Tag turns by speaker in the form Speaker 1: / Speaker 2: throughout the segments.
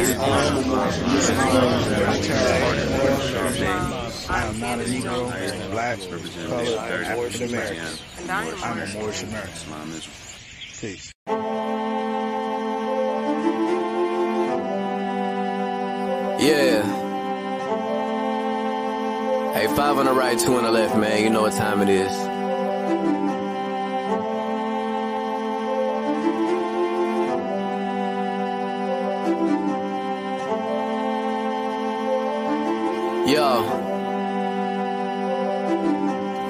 Speaker 1: I am not a Negro, black, colored, African American. I'm a Moorish American. Peace.
Speaker 2: Yeah. Hey, five on the right, two on the left, man. You know what time it is. Yo.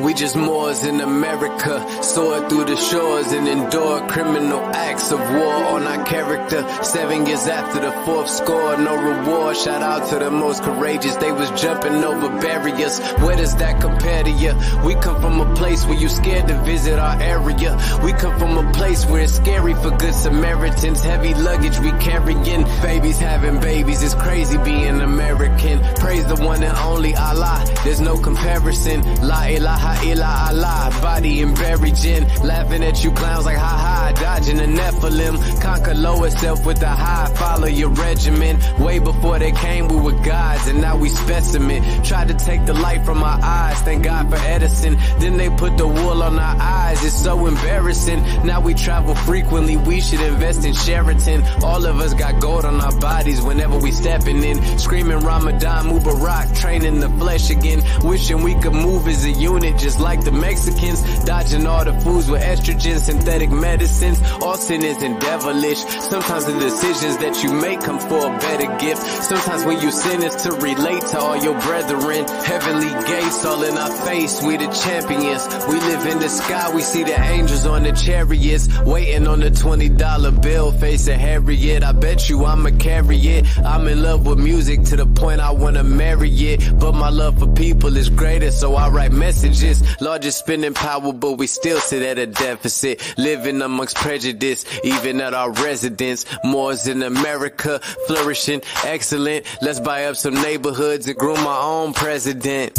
Speaker 2: We just Moors in America, soar through the shores and endure criminal acts of war on our character. Seven years after the fourth score, no reward. Shout out to the most courageous, they was jumping over barriers. Where does that compare to you? We come from a place where you scared to visit our area. We come from a place where it's scary for good Samaritans. Heavy luggage we carrying, babies having babies. It's crazy being American. Praise the one and only Allah. There's no comparison. La ilaha illa Allah. Body and buried gin. Laughing at you clowns like ha ha. Dodging the Nephilim. Conquer lower self with the high. Follow your regimen. Way before they came, we were gods. And now we specimen. Tried to take the light from our eyes. Thank God for Edison. Then they put the wool on our eyes. It's so embarrassing. Now we travel frequently. We should invest in Sheraton. All of us got gold on our bodies whenever we stepping in. Screaming Ramadan Mubarak. Training the flesh again. Wishing we could move as a unit just like the Mexicans. Dodging all the foods with estrogen, synthetic medicines. All sin isn't devilish. Sometimes the decisions that you make come for a better gift. Sometimes when you sin is to relate to all your brethren. Heavenly gates all in our face. We the champions. We live in the sky. We see the angels on the chariots. Waiting on the $20 bill. Face a Harriet. I bet you I'ma carry it. I'm in love with music to the point I wanna marry it. But my love for people is greater, so I write messages. Largest spending power, but we still sit at a deficit. Living amongst prejudice, even at our residence. Moors in America, flourishing, excellent. Let's buy up some neighborhoods and groom our own president.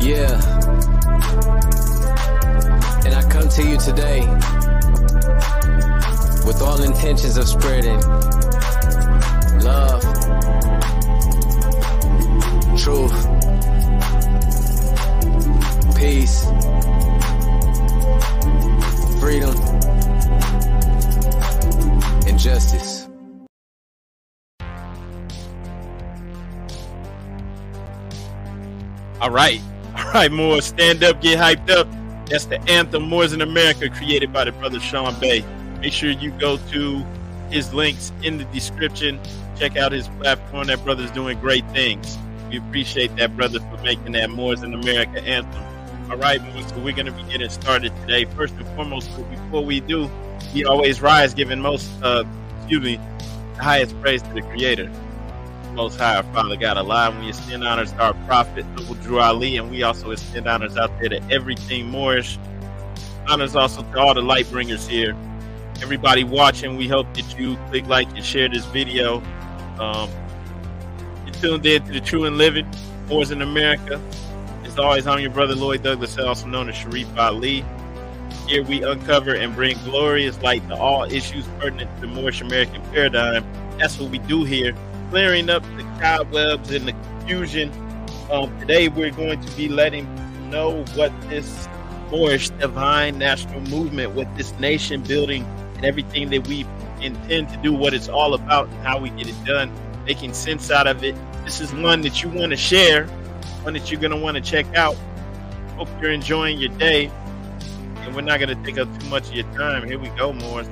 Speaker 2: Yeah. And I come to you today with all intentions of spreading love, truth, peace, freedom, and justice.
Speaker 3: All right. All right, more stand up, get hyped up. That's the anthem Moors in America created by the brother Shawn Bey. Make sure you go to his links in the description. Check out his platform. That brother's doing great things. We appreciate that brother for making that Moors in America anthem. All right, so we're going to be getting started today. First and foremost, before we do, we always rise giving most, uh, excuse me, the highest praise to the Creator. Most High, our Father God, alive. We extend honors to our prophet, Noble Drew Ali, and we also extend honors out there to everything Moorish. Honors also to all the light bringers here. Everybody watching, we hope that you click like and share this video. Um, you're tuned in to the True and Living Moors in America. As always, I'm your brother Lloyd Douglas, also known as Sharif Ali. Here we uncover and bring glorious light to all issues pertinent to the Moorish American paradigm. That's what we do here clearing up the cobwebs and the confusion. Um, today, we're going to be letting you know what this Moorish divine national movement, what this nation building, and everything that we intend to do, what it's all about, and how we get it done, making sense out of it. This is one that you want to share, one that you're going to want to check out. Hope you're enjoying your day, and we're not going to take up too much of your time. Here we go, Moors.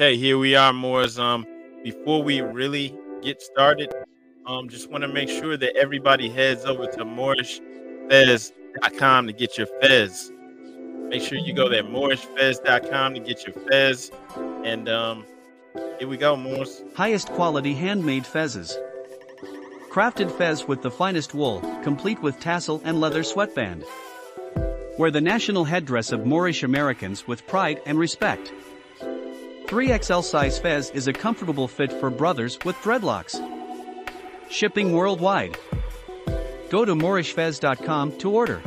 Speaker 3: Okay, here we are, Moors. Um, before we really get started, um, just want to make sure that everybody heads over to moorishfez.com to get your fez. Make sure you go there, moorishfez.com to get your fez. And um, here we go, Moors.
Speaker 4: Highest quality handmade fezes. Crafted fez with the finest wool, complete with tassel and leather sweatband. Wear the national headdress of Moorish Americans with pride and respect. 3XL size fez is a comfortable fit for brothers with dreadlocks. Shipping worldwide. Go to moorishfez.com to order.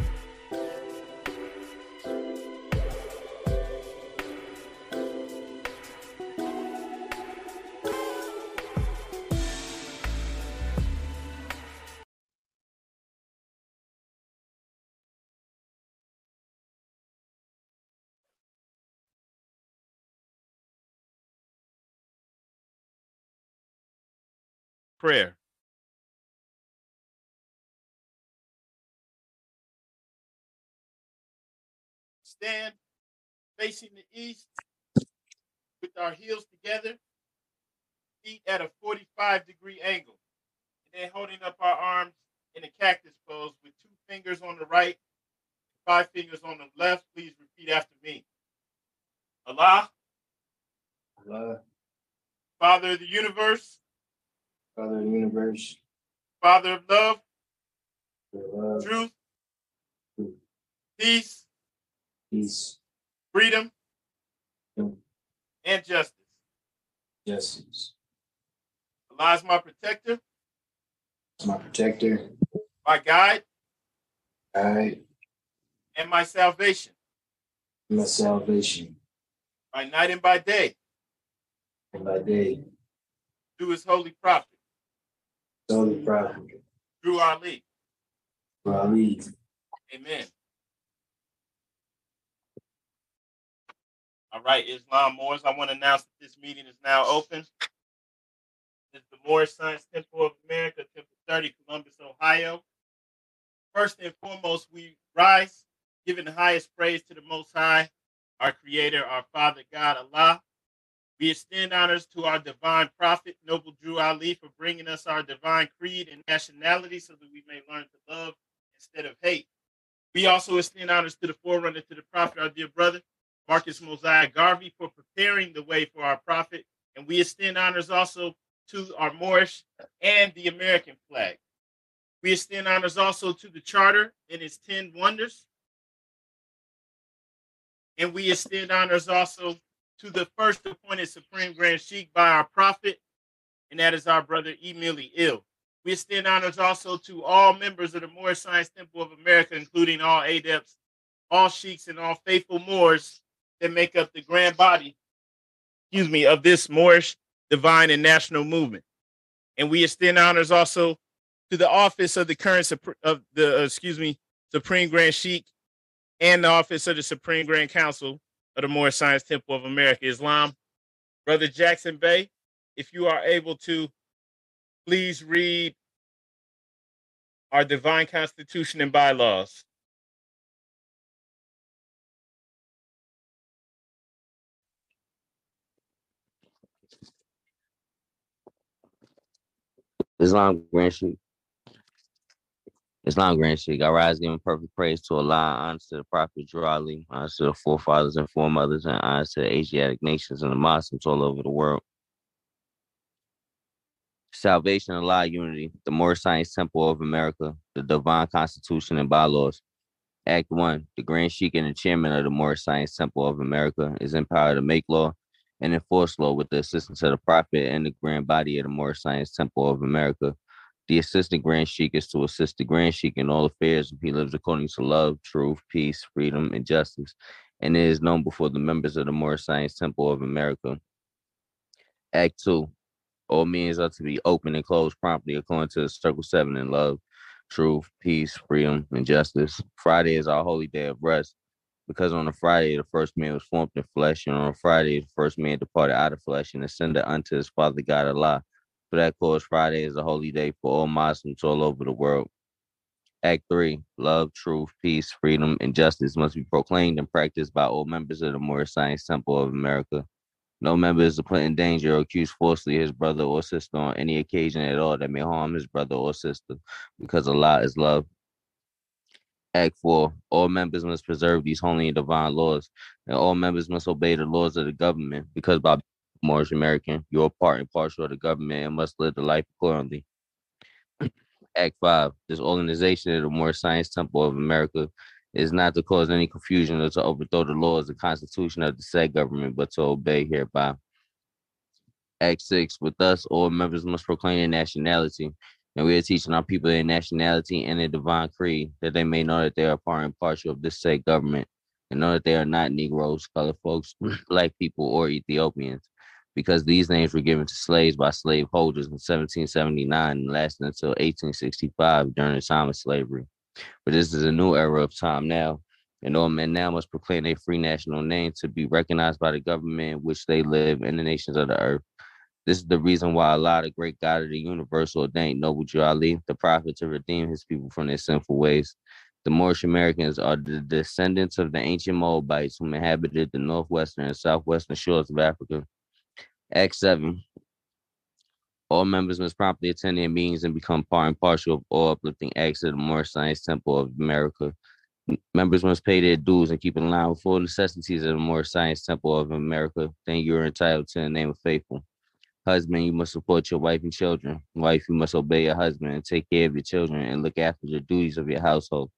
Speaker 3: Prayer. Stand facing the east with our heels together, feet at a 45 degree angle, and then holding up our arms in a cactus pose with two fingers on the right, five fingers on the left. Please repeat after me. Allah,
Speaker 5: Allah,
Speaker 3: Father of the universe,
Speaker 5: Father of the universe,
Speaker 3: Father of love,
Speaker 5: love,
Speaker 3: truth,
Speaker 5: Truth.
Speaker 3: peace,
Speaker 5: peace,
Speaker 3: freedom,
Speaker 5: Freedom.
Speaker 3: and justice.
Speaker 5: justice.
Speaker 3: Allah is my protector,
Speaker 5: My protector,
Speaker 3: my guide,
Speaker 5: guide,
Speaker 3: and my salvation.
Speaker 5: My salvation,
Speaker 3: by night and by day.
Speaker 5: And by day,
Speaker 3: through his holy prophet,
Speaker 5: holy prophet,
Speaker 3: through Ali.
Speaker 5: for Ali.
Speaker 3: Amen. All right, Islam Moors, I want to announce that this meeting is now open. This is the Moorish Science Temple of America, Temple 30, Columbus, Ohio. First and foremost, we rise, giving the highest praise to the Most High, our Creator, our Father God, Allah. We extend honors to our divine prophet, Noble Drew Ali, for bringing us our divine creed and nationality so that we may learn to love instead of hate. We also extend honors to the forerunner to the prophet, our dear brother, Marcus Mosiah Garvey, for preparing the way for our prophet. And we extend honors also to our Moorish and the American flag. We extend honors also to the charter and its 10 wonders. And we extend honors also to the first appointed Supreme Grand Sheikh by our prophet, and that is our brother Emily Ill. We extend honors also to all members of the Moorish Science Temple of America, including all adepts, all sheiks, and all faithful Moors that make up the grand body, excuse me, of this Moorish divine and national movement. And we extend honors also to the office of the current of the uh, excuse me Supreme Grand Sheikh and the office of the Supreme Grand Council of the Moorish Science Temple of America, Islam. Brother Jackson Bey, if you are able to, please read our divine constitution and bylaws.
Speaker 6: Islam Grand Sheikh. Islam Grand Sheikh. I rise giving perfect praise to Allah, honor to the Prophet Drew Ali, to the forefathers and foremothers, and honor to the Asiatic nations and the Muslims all over the world. Salvation, Allah, unity, the Moorish Science Temple of America, the Divine Constitution and Bylaws. Act 1. The Grand Sheikh and the Chairman of the Moorish Science Temple of America is empowered to make law and enforce law with the assistance of the Prophet and the Grand Body of the Moorish Science Temple of America. The Assistant Grand Sheikh is to assist the Grand Sheikh in all affairs if he lives according to love, truth, peace, freedom, and justice, and is known before the members of the Moorish Science Temple of America. Act 2. All means are to be open and closed promptly according to Circle 7 in love, truth, peace, freedom, and justice. Friday is our holy day of rest because on a Friday the first man was formed in flesh, and on a Friday the first man departed out of flesh and ascended unto his Father God Allah. For that cause, Friday is a holy day for all Muslims all over the world. Act 3 Love, truth, peace, freedom, and justice must be proclaimed and practiced by all members of the Moorish Science Temple of America. No member is to put in danger or accuse falsely his brother or sister on any occasion at all that may harm his brother or sister, because Allah is love. Act 4. All members must preserve these holy and divine laws, and all members must obey the laws of the government, because by Moorish American, you are part and parcel of the government and must live the life accordingly. Act 5. This organization of the Moorish Science Temple of America is not to cause any confusion or to overthrow the laws and constitution of the said government, but to obey hereby. Act 6. With us, all members must proclaim their nationality, and we are teaching our people their nationality and their divine creed, that they may know that they are part and parcel of this said government, and know that they are not Negroes, colored folks, black people, or Ethiopians because these names were given to slaves by slaveholders in 1779 and lasted until 1865 during the time of slavery. But this is a new era of time now, and all men now must proclaim a free national name to be recognized by the government in which they live in the nations of the earth. This is the reason why Allah, the great God of the universe, ordained Noble Drew Ali, the prophet, to redeem his people from their sinful ways. The Moorish Americans are the descendants of the ancient Moabites who inhabited the northwestern and southwestern shores of Africa Act 7. All members must promptly attend their meetings and become part and partial of all uplifting acts of the Moorish Science Temple of America. Members must pay their dues and keep in line with full necessities of the Moorish Science Temple of America. Then you are entitled to the name of faithful. Husband, you must support your wife and children. Wife, you must obey your husband and take care of your children and look after the duties of your household.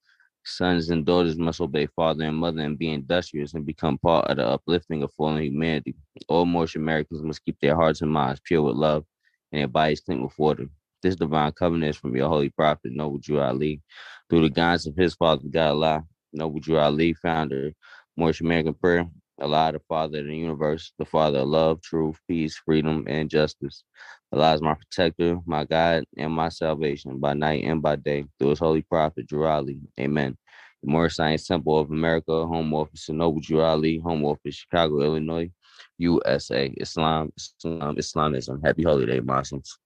Speaker 6: Sons and daughters must obey father and mother and be industrious and become part of the uplifting of fallen humanity. All Moorish Americans must keep their hearts and minds pure with love and their bodies clean with water. This divine covenant is from your holy prophet, Noble Drew Ali, through the guidance of his father, God Allah, Noble Drew Ali, founder, Moorish American Prayer, Allah, the Father of the universe, the Father of love, truth, peace, freedom, and justice. Allah is my protector, my God, and my salvation by night and by day through his holy prophet, Drew Ali. Amen. The Moorish Science Temple of America, home office of Noble Drew Ali, home office, Chicago, Illinois, USA. Islam, Islam, Islamism. Happy holiday, Muslims.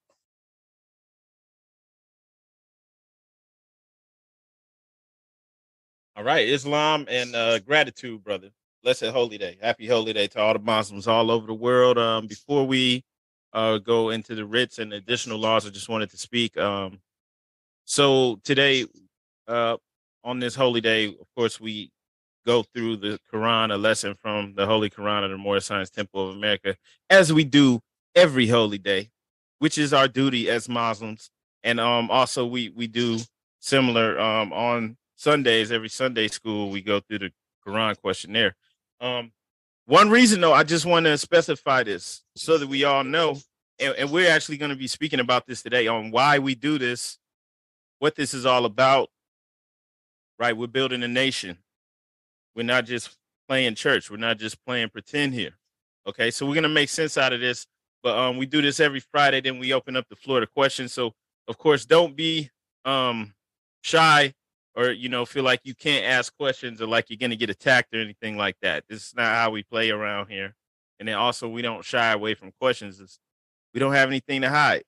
Speaker 3: All right, Islam and uh, gratitude, brother blessed holy day. Happy holy day to all the Muslims all over the world. Um, before we uh, go into the writs and additional laws, I just wanted to speak. Um, so today, uh, on this holy day, of course, we go through the Quran, a lesson from the Holy Quran of the Moorish Science Temple of America, as we do every holy day, which is our duty as Muslims. And um, also, we we do similar um, on Sundays. Every Sunday school, we go through the Quran questionnaire. Um, one reason, though, I just want to specify this so that we all know, and, and we're actually going to be speaking about this today on why we do this, what this is all about. Right? We're building a nation. We're not just playing church. We're not just playing pretend here. Okay, so we're gonna make sense out of this. But um, we do this every Friday. Then we open up the floor to questions. So of course, don't be um shy or you know feel like you can't ask questions or like you're going to get attacked or anything like that. This is not how we play around here. And then also we don't shy away from questions. It's, we don't have anything to hide.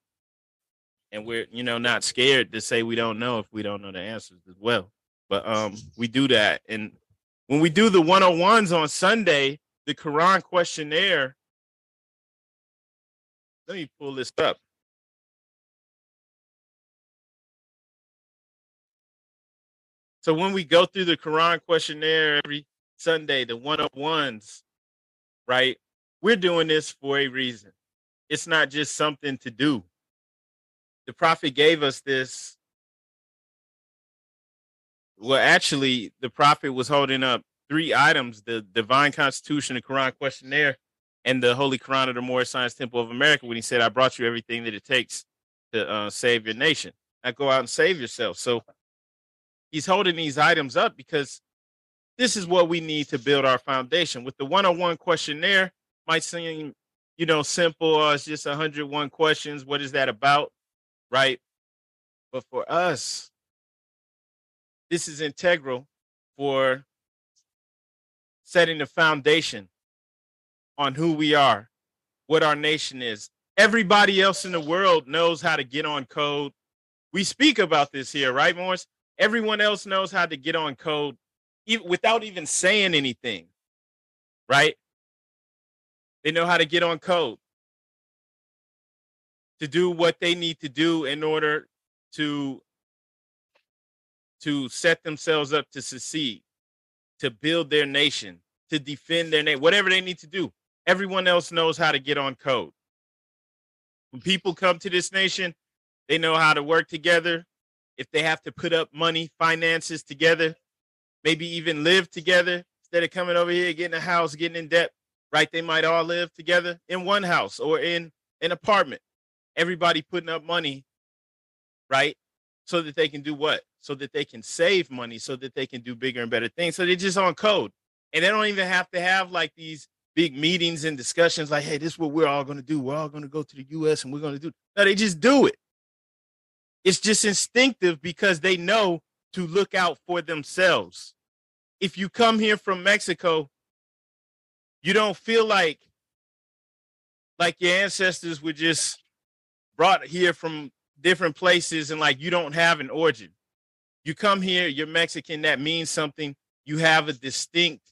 Speaker 3: And we're you know not scared to say we don't know if we don't know the answers as well. But um we do that. And when we do the one-on-ones on sunday the quran questionnaire let me pull this up So when we go through the Quran questionnaire every Sunday, the one on ones, right? We're doing this for a reason. It's not just something to do. The Prophet gave us this. Well, actually, the Prophet was holding up three items the Divine Constitution, the Quran questionnaire, and the Holy Quran of the Moorish Science Temple of America when he said, I brought you everything that it takes to uh, save your nation. Now go out and save yourself. So he's holding these items up because this is what we need to build our foundation. With the one-on-one questionnaire, might seem, you know, simple. Or it's just 101 questions. What is that about? Right. But for us, this is integral for setting the foundation on who we are, what our nation is. Everybody else in the world knows how to get on code. We speak about this here, right, Moors? Everyone else knows how to get on code even without even saying anything. Right? They know how to get on code to do what they need to do in order to to set themselves up to succeed, to build their nation, to defend their name, whatever they need to do. Everyone else knows how to get on code. When people come to this nation, they know how to work together. If they have to put up money, finances together, maybe even live together instead of coming over here, getting a house, getting in debt, right? They might all live together in one house or in an apartment. Everybody putting up money, right? So that they can do what? So that they can save money, so that they can do bigger and better things. So they're just on code. And they don't even have to have like these big meetings and discussions like, hey, this is what we're all going to do. We're all going to go to the US and we're going to do. No, they just do it. It's just instinctive because they know to look out for themselves. If you come here from Mexico, you don't feel like like your ancestors were just brought here from different places and like you don't have an origin. You come here, you're Mexican, that means something. You have a distinct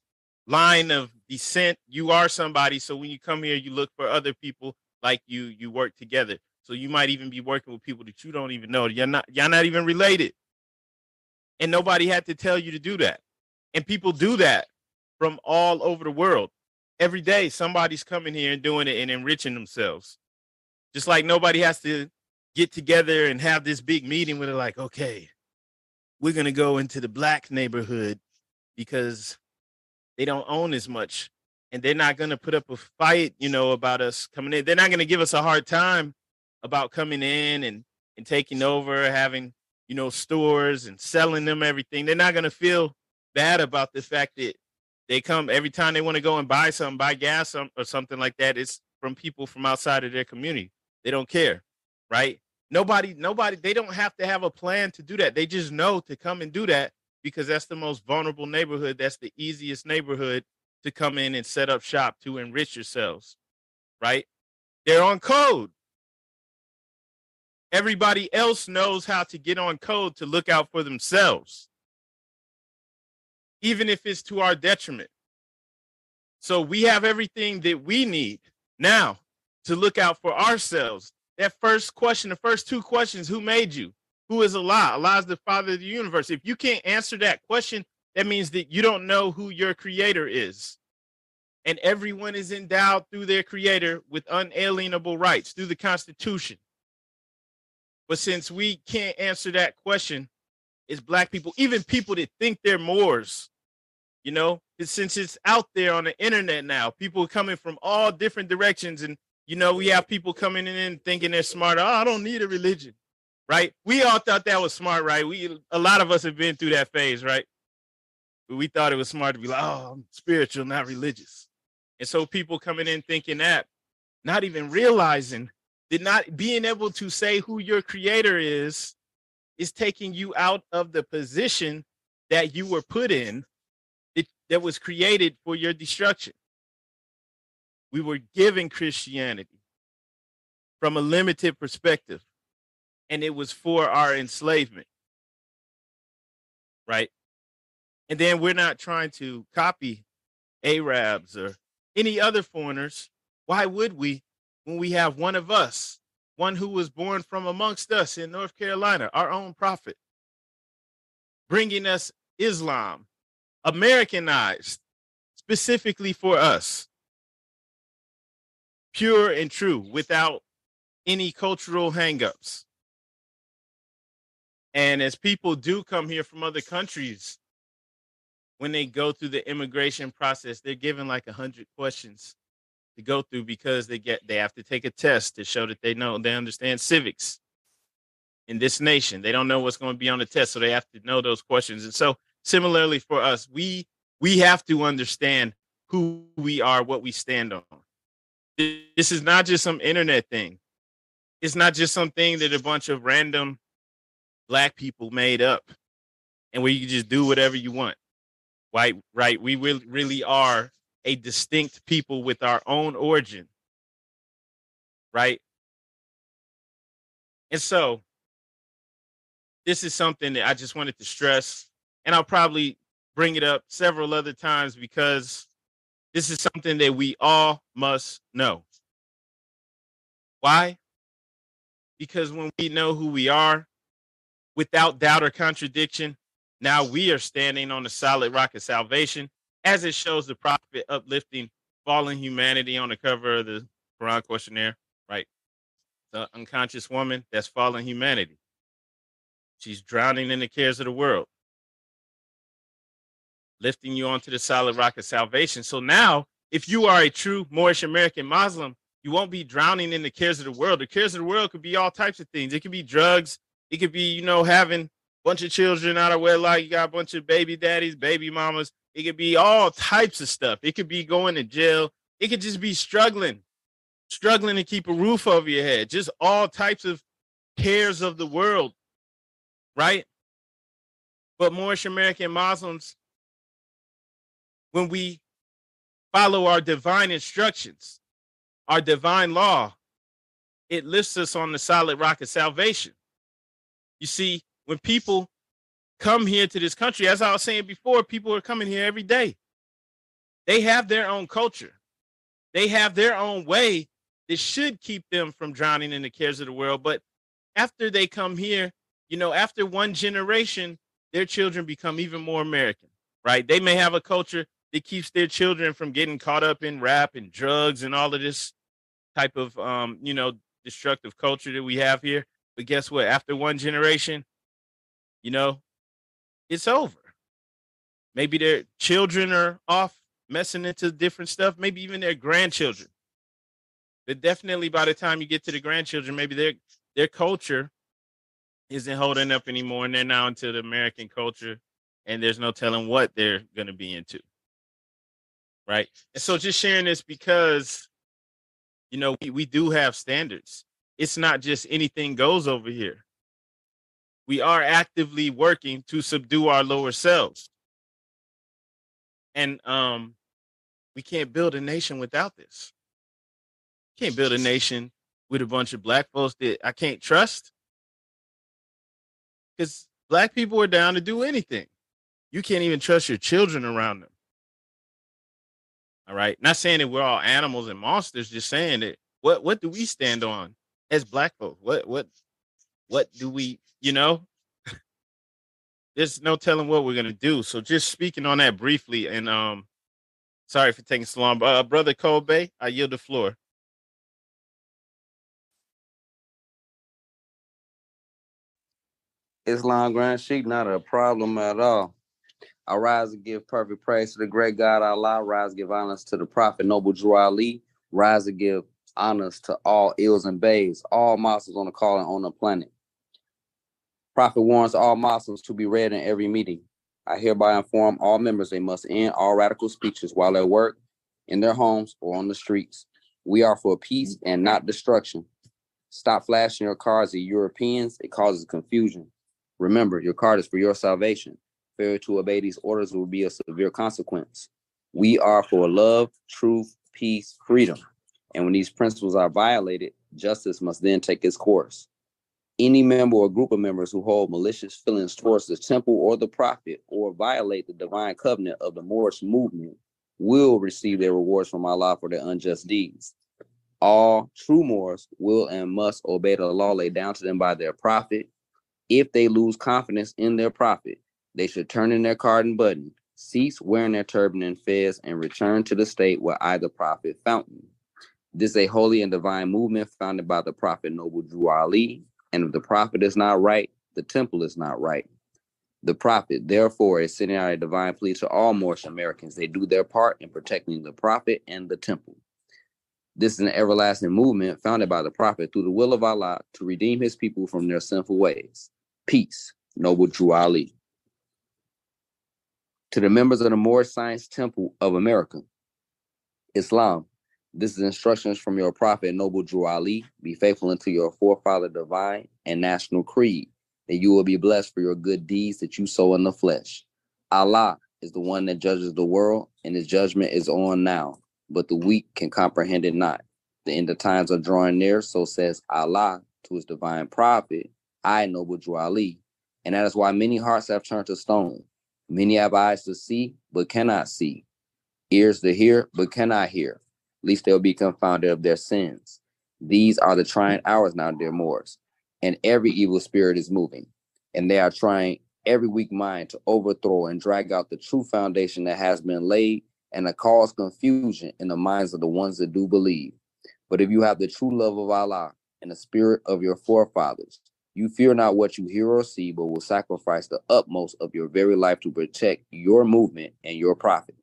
Speaker 3: line of descent. You are somebody. So when you come here, you look for other people like you, you work together. So you might even be working with people that you don't even know. You're not, you're not even related. And nobody had to tell you to do that. And people do that from all over the world. Every day, somebody's coming here and doing it and enriching themselves. Just like nobody has to get together and have this big meeting where they're like, okay, we're going to go into the black neighborhood because they don't own as much and they're not going to put up a fight, you know, about us coming in. They're not going to give us a hard time about coming in and, and taking over, having, you know, stores and selling them everything. They're not going to feel bad about the fact that they come every time they want to go and buy something, buy gas or something like that. It's from people from outside of their community. They don't care, right? Nobody, nobody, they don't have to have a plan to do that. They just know to come and do that because that's the most vulnerable neighborhood. That's the easiest neighborhood to come in and set up shop to enrich yourselves, right? They're on code. Everybody else knows how to get on code to look out for themselves, even if it's to our detriment. So we have everything that we need now to look out for ourselves. That first question, the first two questions who made you? Who is Allah? Allah is the father of the universe. If you can't answer that question, that means that you don't know who your creator is. And everyone is endowed through their creator with unalienable rights through the Constitution. But since we can't answer that question, it's black people, even people that think they're Moors, you know, since it's out there on the internet now, people coming from all different directions and you know, we have people coming in thinking they're smart. Oh, I don't need a religion, right? We all thought that was smart, right? We a lot of us have been through that phase, right? But We thought it was smart to be like, oh, I'm spiritual, not religious. And so people coming in thinking that, not even realizing that not being able to say who your creator is, is taking you out of the position that you were put in that, that was created for your destruction. We were given Christianity from a limited perspective, and it was for our enslavement. Right? And then we're not trying to copy Arabs or any other foreigners. Why would we when we have one of us, one who was born from amongst us in North Carolina, our own prophet, bringing us Islam, Americanized specifically for us? pure and true without any cultural hangups. And as people do come here from other countries, when they go through the immigration process, they're given like a hundred questions to go through because they get they have to take a test to show that they know they understand civics in this nation. They don't know what's going to be on the test, so they have to know those questions. And so similarly for us, we we have to understand who we are, what we stand on. This is not just some internet thing. It's not just something that a bunch of random black people made up and where you just do whatever you want. Right, right. We really are a distinct people with our own origin. Right? And so this is something that I just wanted to stress and I'll probably bring it up several other times because This is something that we all must know. Why? Because when we know who we are, without doubt or contradiction, now we are standing on the solid rock of salvation, as it shows the prophet uplifting fallen humanity on the cover of the Quran questionnaire, right? The unconscious woman that's fallen humanity. She's drowning in the cares of the world, lifting you onto the solid rock of salvation. So now, if you are a true Moorish American Muslim, you won't be drowning in the cares of the world. The cares of the world could be all types of things. It could be drugs. It could be, you know, having a bunch of children out of wedlock. You got a bunch of baby daddies, baby mamas. It could be all types of stuff. It could be going to jail. It could just be struggling, struggling to keep a roof over your head. Just all types of cares of the world, right? But Moorish American Muslims, when we follow our divine instructions, our divine law, it lifts us on the solid rock of salvation. You see, when people come here to this country, as I was saying before, people are coming here every day. They have their own culture, they have their own way that should keep them from drowning in the cares of the world. But after they come here, you know, after one generation, their children become even more American, right? They may have a culture that keeps their children from getting caught up in rap and drugs and all of this type of um, you know, destructive culture that we have here. But guess what? After one generation, you know, it's over. Maybe their children are off messing into different stuff, maybe even their grandchildren. But definitely by the time you get to the grandchildren, maybe their their culture isn't holding up anymore and they're now into the American culture and there's no telling what they're gonna be into. Right. And so just sharing this because you know, we, we do have standards. It's not just anything goes over here. We are actively working to subdue our lower selves. And um, we can't build a nation without this. Can't build a nation with a bunch of black folks that I can't trust. Because black people are down to do anything. You can't even trust your children around them. All right. Not saying that we're all animals and monsters, just saying that what what do we stand on as black folks? What what what do we, you know? There's no telling what we're gonna do. So just speaking on that briefly, and um sorry for taking so long. Uh, brother Kobe, I yield the floor.
Speaker 7: Islam Grand Sheik, not a problem at all. I rise and give perfect praise to the great God Allah. Rise give honors to the Prophet Noble Drew Ali. Rise and give honors to all Els and Beys, all monsters on the call and on the planet. Prophet warns all Muslims to be read in every meeting. I hereby inform all members they must end all radical speeches while at work, in their homes, or on the streets. We are for peace and not destruction. Stop flashing your cards at Europeans. It causes confusion. Remember, your card is for your salvation failure to obey these orders will be a severe consequence. We are for love, truth, peace, freedom. And when these principles are violated, justice must then take its course. Any member or group of members who hold malicious feelings towards the temple or the prophet or violate the divine covenant of the Moorish movement will receive their rewards from Allah for their unjust deeds. All true Moors will and must obey the law laid down to them by their prophet. If they lose confidence in their prophet, they should turn in their card and button, cease wearing their turban and fez, and return to the state where either prophet found them. This is a holy and divine movement founded by the prophet Noble Drew Ali. And if the prophet is not right, the temple is not right. The prophet, therefore, is sending out a divine plea to all Moorish Americans. They do their part in protecting the prophet and the temple. This is an everlasting movement founded by the prophet through the will of Allah to redeem his people from their sinful ways. Peace, Noble Drew Ali to the members of the Moorish Science Temple of America. Islam. This is instructions from your prophet, Noble Drew Ali. Be faithful unto your forefather divine and national creed, that you will be blessed for your good deeds that you sow in the flesh. Allah is the one that judges the world, and his judgment is on now, but the weak can comprehend it not. The end of times are drawing near, so says Allah to his divine prophet, I, Noble Drew Ali. And that is why many hearts have turned to stone Many have eyes to see, but cannot see. ears to hear, but cannot hear, lest they'll be confounded of their sins. These are the trying hours now, dear Moors, and every evil spirit is moving, and they are trying every weak mind to overthrow and drag out the true foundation that has been laid and to cause confusion in the minds of the ones that do believe. But if you have the true love of Allah and the spirit of your forefathers, you fear not what you hear or see, but will sacrifice the utmost of your very life to protect your movement and your prophet.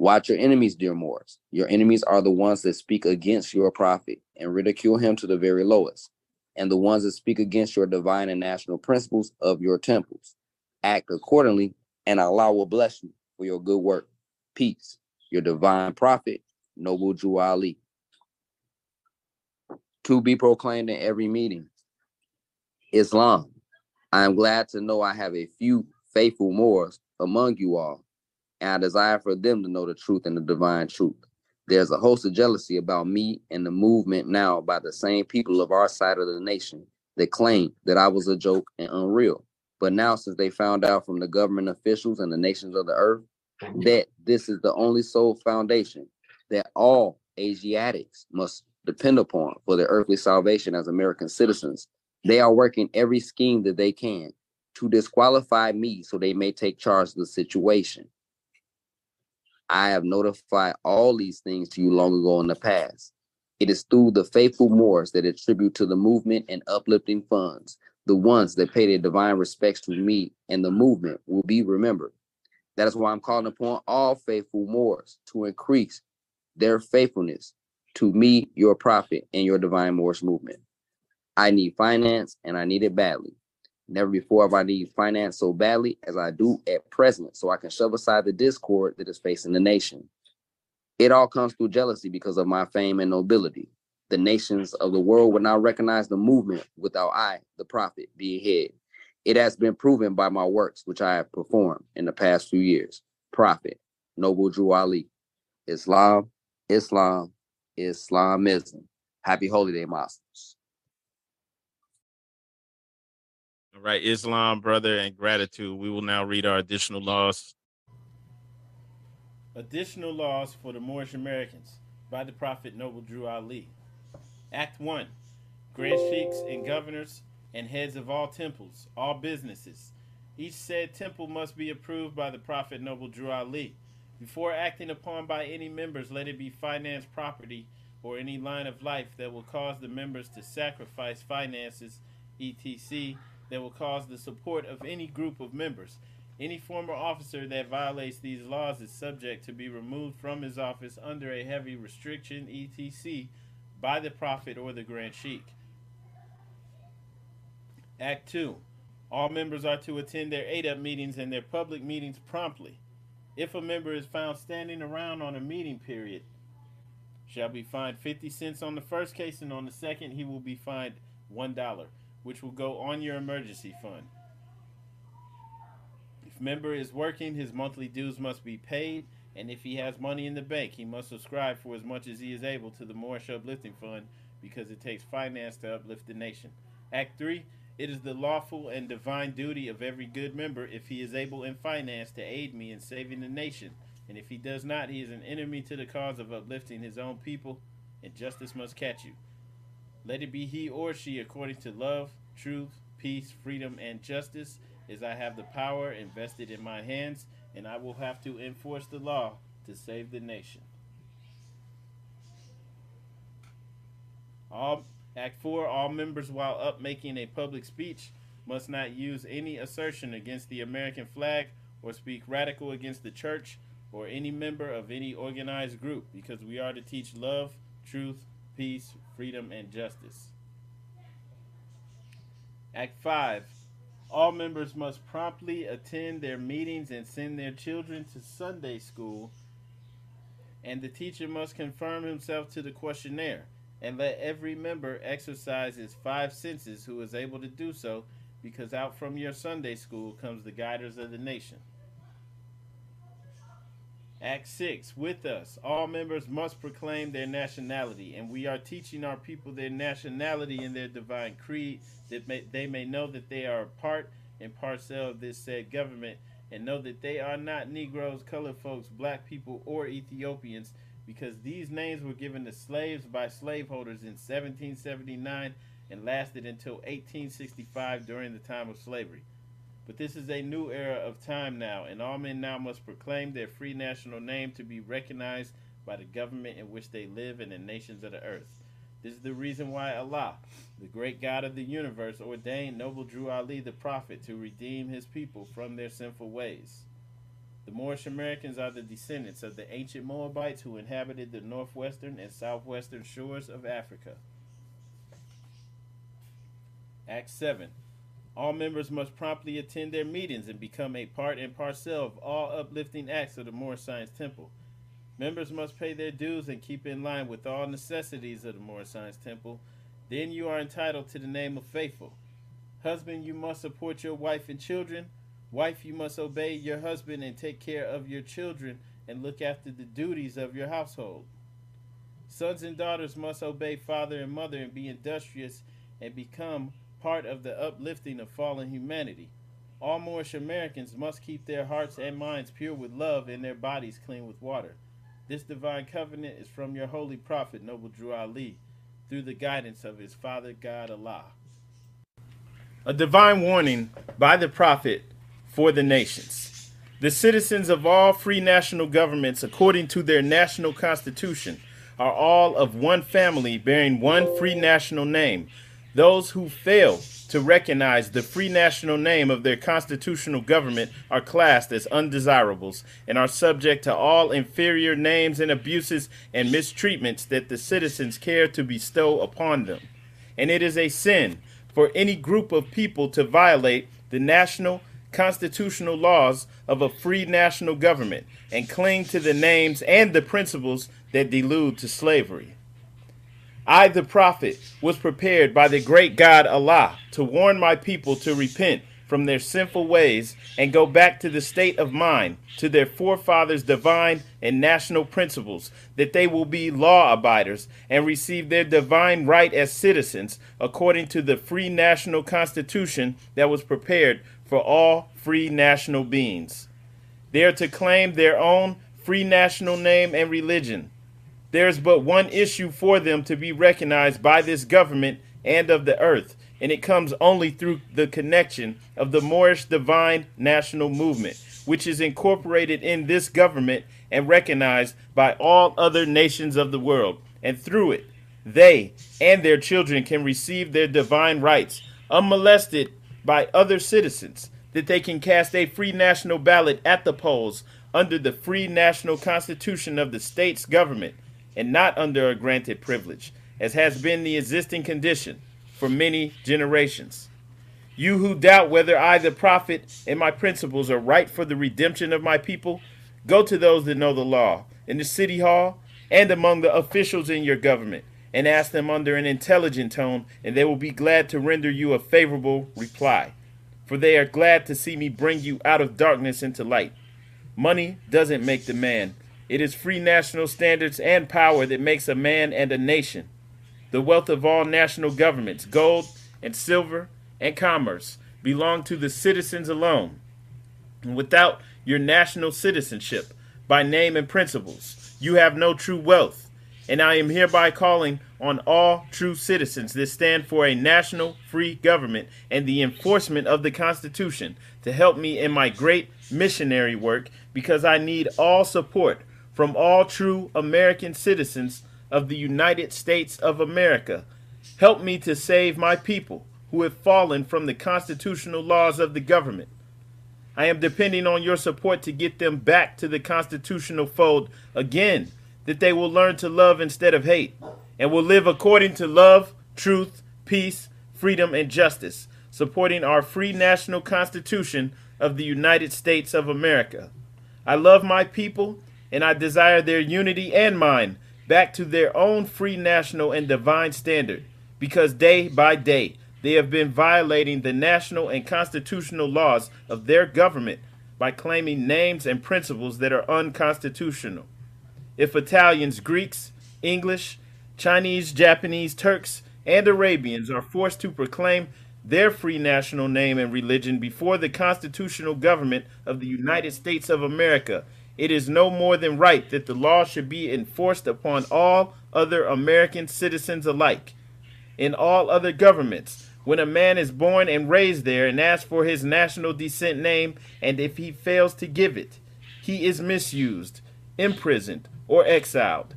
Speaker 7: Watch your enemies, dear Moors. Your enemies are the ones that speak against your prophet and ridicule him to the very lowest, and the ones that speak against your divine and national principles of your temples. Act accordingly, and Allah will bless you for your good work. Peace. Your divine prophet, Noble Drew Ali. To be proclaimed in every meeting. Islam. I am glad to know I have a few faithful Moors among you all and I desire for them to know the truth and the divine truth. There's a host of jealousy about me and the movement now by the same people of our side of the nation that claim that I was a joke and unreal. But now, since they found out from the government officials and the nations of the earth that this is the only sole foundation that all Asiatics must depend upon for their earthly salvation as American citizens, they are working every scheme that they can to disqualify me so they may take charge of the situation. I have notified all these things to you long ago in the past. It is through the faithful Moors that attribute to the movement and uplifting funds, the ones that pay their divine respects to me and the movement will be remembered. That is why I'm calling upon all faithful Moors to increase their faithfulness to me, your prophet, and your divine Moors movement. I need finance and I need it badly. Never before have I needed finance so badly as I do at present, so I can shove aside the discord that is facing the nation. It all comes through jealousy because of my fame and nobility. The nations of the world would not recognize the movement without I, the prophet, being head. It has been proven by my works, which I have performed in the past few years. Prophet, Noble Drew Ali, Islam, Islam, Islamism. Happy Holy Day, Muslims.
Speaker 3: All right, Islam, brother, and gratitude. We will now read our additional laws. Additional laws for the Moorish Americans by the Prophet Noble Drew Ali. Act 1 Grand sheikhs and governors and heads of all temples, all businesses. Each said temple must be approved by the Prophet Noble Drew Ali. Before acting upon by any members, let it be finance property or any line of life that will cause the members to sacrifice finances, etc that will cause the support of any group of members. Any former officer that violates these laws is subject to be removed from his office under a heavy restriction, etc., by the Prophet or the Grand Sheikh. Act 2. All members are to attend their adept meetings and their public meetings promptly. If a member is found standing around on a meeting period, shall be fined 50 cents on the first case, and on the second, he will be fined $1 which will go on your emergency fund. If member is working, his monthly dues must be paid, and if he has money in the bank, he must subscribe for as much as he is able to the Moorish Uplifting Fund because it takes finance to uplift the nation. Act 3 It is the lawful and divine duty of every good member, if he is able in finance, to aid me in saving the nation. And if he does not, he is an enemy to the cause of uplifting his own people, and justice must catch you. Let it be he or she according to love, truth, peace, freedom, and justice, as I have the power invested in my hands, and I will have to enforce the law to save the nation. All Act 4 All members, while up making a public speech, must not use any assertion against the American flag or speak radical against the church or any member of any organized group because we are to teach love, truth, peace, freedom, and justice. Act 5. All members must promptly attend their meetings and send their children to Sunday school, and the teacher must confirm himself to the questionnaire, and let every member exercise his five senses who is able to do so, because out from your Sunday school comes the guiders of the nation. Act 6 With us, all members must proclaim their nationality, and we are teaching our people their nationality in their divine creed, that may, they may know that they are part and parcel of this said government, and know that they are not Negroes, colored folks, black people, or Ethiopians because these names were given to slaves by slaveholders in 1779 and lasted until 1865 during the time of slavery. But this is a new era of time now, and all men now must proclaim their free national name to be recognized by the government in which they live and the nations of the earth. This is the reason why Allah, the great God of the universe, ordained noble Drew Ali the prophet to redeem his people from their sinful ways. The Moorish Americans are the descendants of the ancient Moabites who inhabited the northwestern and southwestern shores of Africa. Act 7. All members must promptly attend their meetings and become a part and parcel of all uplifting acts of the Moorish Science Temple. Members must pay their dues and keep in line with all necessities of the Moorish Science Temple. Then you are entitled to the name of faithful. Husband, you must support your wife and children. Wife, you must obey your husband and take care of your children and look after the duties of your household. Sons and daughters must obey father and mother and be industrious and become part of the uplifting of fallen humanity. All Moorish Americans must keep their hearts and minds pure with love and their bodies clean with water. This divine covenant is from your holy prophet, Noble Drew Ali, through the guidance of his Father God Allah. A divine warning by the prophet for the nations. The citizens of all free national governments, according to their national constitution, are all of one family bearing one free national name. Those who fail to recognize the free national name of their constitutional government are classed as undesirables and are subject to all inferior names and abuses and mistreatments that the citizens care to bestow upon them. And it is a sin for any group of people to violate the national constitutional laws of a free national government and cling to the names and the principles that delude to slavery. I, the prophet, was prepared by the great God Allah to warn my people to repent from their sinful ways and go back to the state of mind, to their forefathers' divine and national principles, that they will be law abiders and receive their divine right as citizens according to the free national constitution that was prepared for all free national beings. They are to claim their own free national name and religion. There is but one issue for them to be recognized by this government and of the earth, and it comes only through the connection of the Moorish Divine National Movement, which is incorporated in this government and recognized by all other nations of the world. And through it, they and their children can receive their divine rights unmolested by other citizens, that they can cast a free national ballot at the polls under the free national constitution of the state's government and not under a granted privilege, as has been the existing condition for many generations. You who doubt whether I, the prophet, and my principles are right for the redemption of my people, go to those that know the law in the city hall and among the officials in your government and ask them under an intelligent tone, and they will be glad to render you a favorable reply. For they are glad to see me bring you out of darkness into light. Money doesn't make the man, it is free national standards and power that makes a man and a nation. The wealth of all national governments, gold and silver and commerce, belong to the citizens alone. And without your national citizenship, by name and principles, you have no true wealth. And I am hereby calling on all true citizens that stand for a national free government and the enforcement of the Constitution to help me in my great missionary work because I need all support from all true American citizens of the United States of America. Help me to save my people who have fallen from the constitutional laws of the government. I am depending on your support to get them back to the constitutional fold again, that they will learn to love instead of hate, and will live according to love, truth, peace, freedom, and justice, supporting our free national constitution of the United States of America. I love my people and I desire their unity and mine back to their own free national and divine standard, because day by day they have been violating the national and constitutional laws of their government by claiming names and principles that are unconstitutional. If Italians, Greeks, English, Chinese, Japanese, Turks, and Arabians are forced to proclaim their free national name and religion before the constitutional government of the United States of America, it is no more than right that the law should be enforced upon all other American citizens alike. In all other governments, when a man is born and raised there and asks for his national descent name, and if he fails to give it, he is misused, imprisoned, or exiled.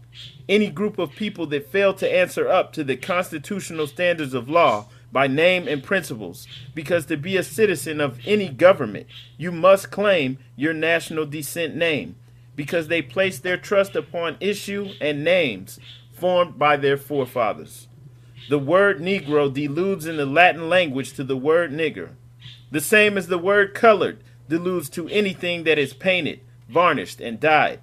Speaker 3: Any group of people that fail to answer up to the constitutional standards of law by name and principles, because to be a citizen of any government, you must claim your national descent name, because they place their trust upon issue and names formed by their forefathers. The word Negro deludes in the Latin language to the word nigger, the same as the word colored deludes to anything that is painted, varnished, and dyed.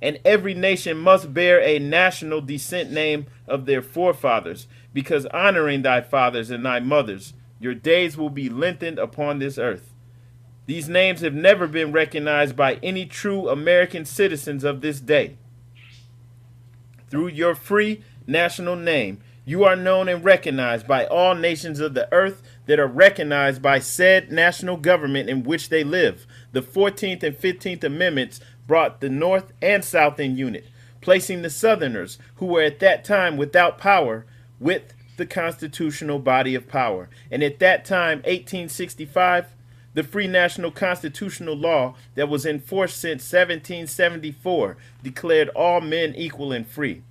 Speaker 3: And every nation must bear a national descent name of their forefathers, because honoring thy fathers and thy mothers, your days will be lengthened upon this earth. These names have never been recognized by any true American citizens of this day. Through your free national name, you are known and recognized by all nations of the earth that are recognized by said national government in which they live. The 14th and 15th Amendments brought the North and South in unit, placing the Southerners, who were at that time without power, with the constitutional body of power. And at that time, 1865, the free national constitutional law that was in force since 1774 declared all men equal and free.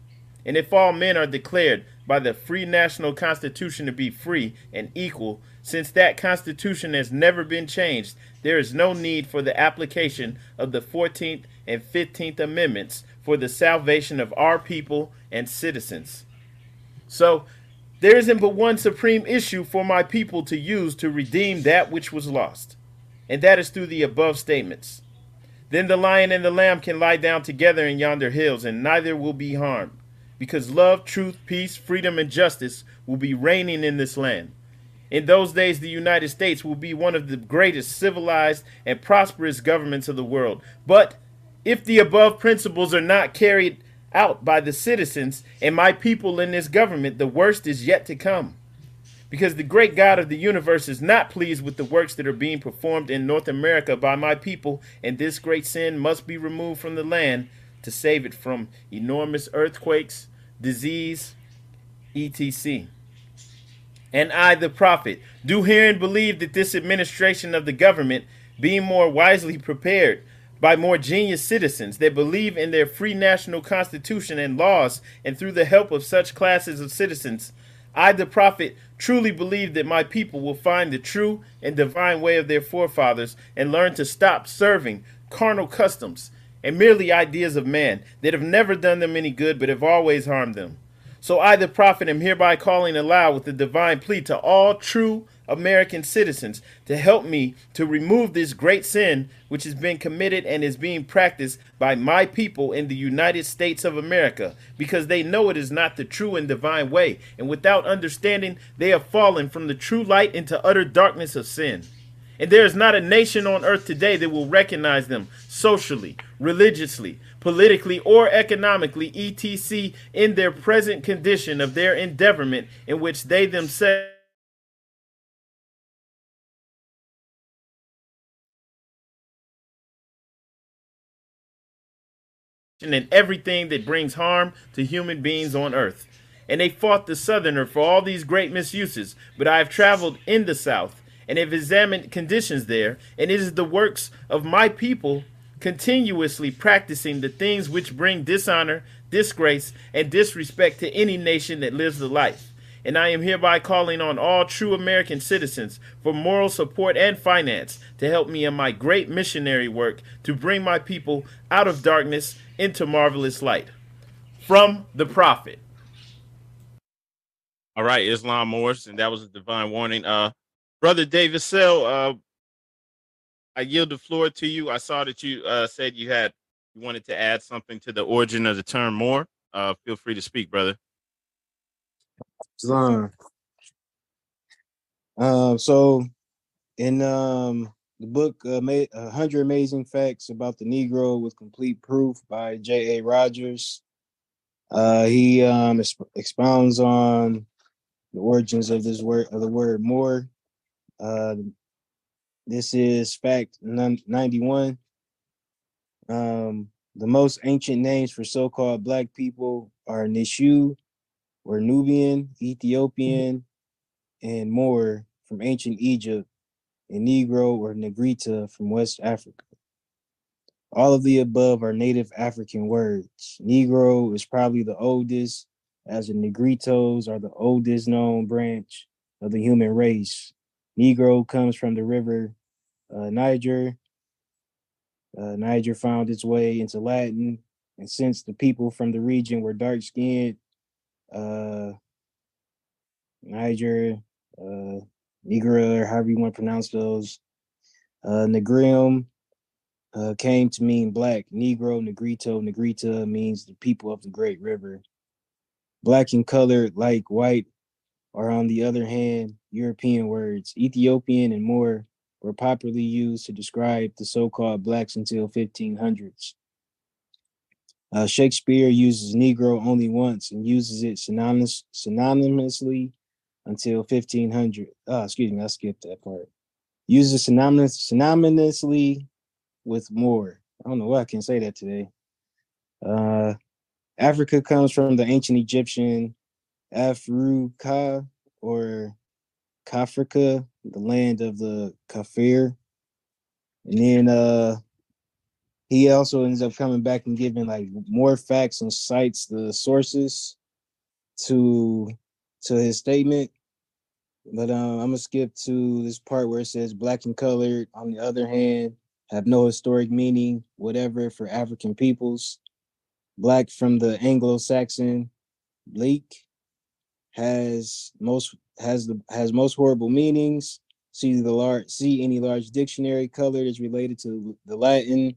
Speaker 3: And if all men are declared by the free national constitution to be free and equal, since that constitution has never been changed, there is no need for the application of the 14th and 15th Amendments for the salvation of our people and citizens. So, there isn't but one supreme issue for my people to use to redeem that which was lost, and that is through the above statements. Then the lion and the lamb can lie down together in yonder hills, and neither will be harmed because love, truth, peace, freedom, and justice will be reigning in this land. In those days, the United States will be one of the greatest civilized and prosperous governments of the world. But if the above principles are not carried out by the citizens and my people in this government, the worst is yet to come. Because the great God of the universe is not pleased with the works that are being performed in North America by my people, and this great sin must be removed from the land to save it from enormous earthquakes, disease, etc. And I, the prophet, do hear and believe that this administration of the government, being more wisely prepared by more genius citizens that believe in their free national constitution and laws, and through the help of such classes of citizens, I, the prophet, truly believe that my people will find the true and divine way of their forefathers and learn to stop serving carnal customs and merely ideas of man that have never done them any good but have always harmed them. So I, the prophet, am hereby calling aloud with a divine plea to all true American citizens to help me to remove this great sin which has been committed and is being practiced by my people in the United States of America because they know it is not the true and divine way, and without understanding, they have fallen from the true light into utter darkness of sin. And there is not a nation on earth today that will recognize them socially, religiously, politically, or economically, etc., in their present condition of their endeavorment in which they themselves. And everything that brings harm to human beings on earth. And they fought the Southerner for all these great misuses, but I have traveled in the South and have examined conditions there, and it is the works of my people continuously practicing the things which bring dishonor, disgrace, and disrespect to any nation that lives the life. And I am hereby calling on all true American citizens for moral support and finance to help me in my great missionary work to bring my people out of darkness into marvelous light. From the prophet. All right, Islam Morris, and that was a divine warning. Uh, Brother David Sell, uh, I yield the floor to you. I saw that you uh, said you had you wanted to add something to the origin of the term Moor. Uh, feel free to speak, brother.
Speaker 5: Um, so in um the book uh, uh, 100 amazing facts about the negro with complete proof by j.a rogers uh he um exp- expounds on the origins of this word of the word Moor Uh, this is fact 91. Um, the most ancient names for so-called black people are Nishu, or Nubian, Ethiopian, and Moor from ancient Egypt, and Negro or Negrita from West Africa. All of the above are native African words. Negro is probably the oldest, as the Negritos are the oldest known branch of the human race. Negro comes from the river uh, Niger. Uh, Niger found its way into Latin, and since the people from the region were dark skinned, uh, Niger, uh, Negra, or however you want to pronounce those, uh, Negrium uh, came to mean black. Negro, Negrito, Negrita means the people of the Great River. Black and colored, like white, are on the other hand European words. Ethiopian and Moor were popularly used to describe the so-called blacks until 1500s. Uh, Shakespeare uses Negro only once and uses it synonymous, synonymously until 1500. Oh, excuse me, I skipped that part. Uses synonymous, synonymously with Moor. I don't know why I can say that today. Uh, Africa comes from the ancient Egyptian Afruka or Kafrika, the land of the Kafir. And then uh he also ends up coming back and giving like more facts and cites the sources to to his statement. But um, I'm gonna skip to this part where it says black and colored, on the other hand, have no historic meaning, whatever, for African peoples. Black from the Anglo-Saxon bleak has most has the has most horrible meanings. See the large see any large dictionary colored is related to the Latin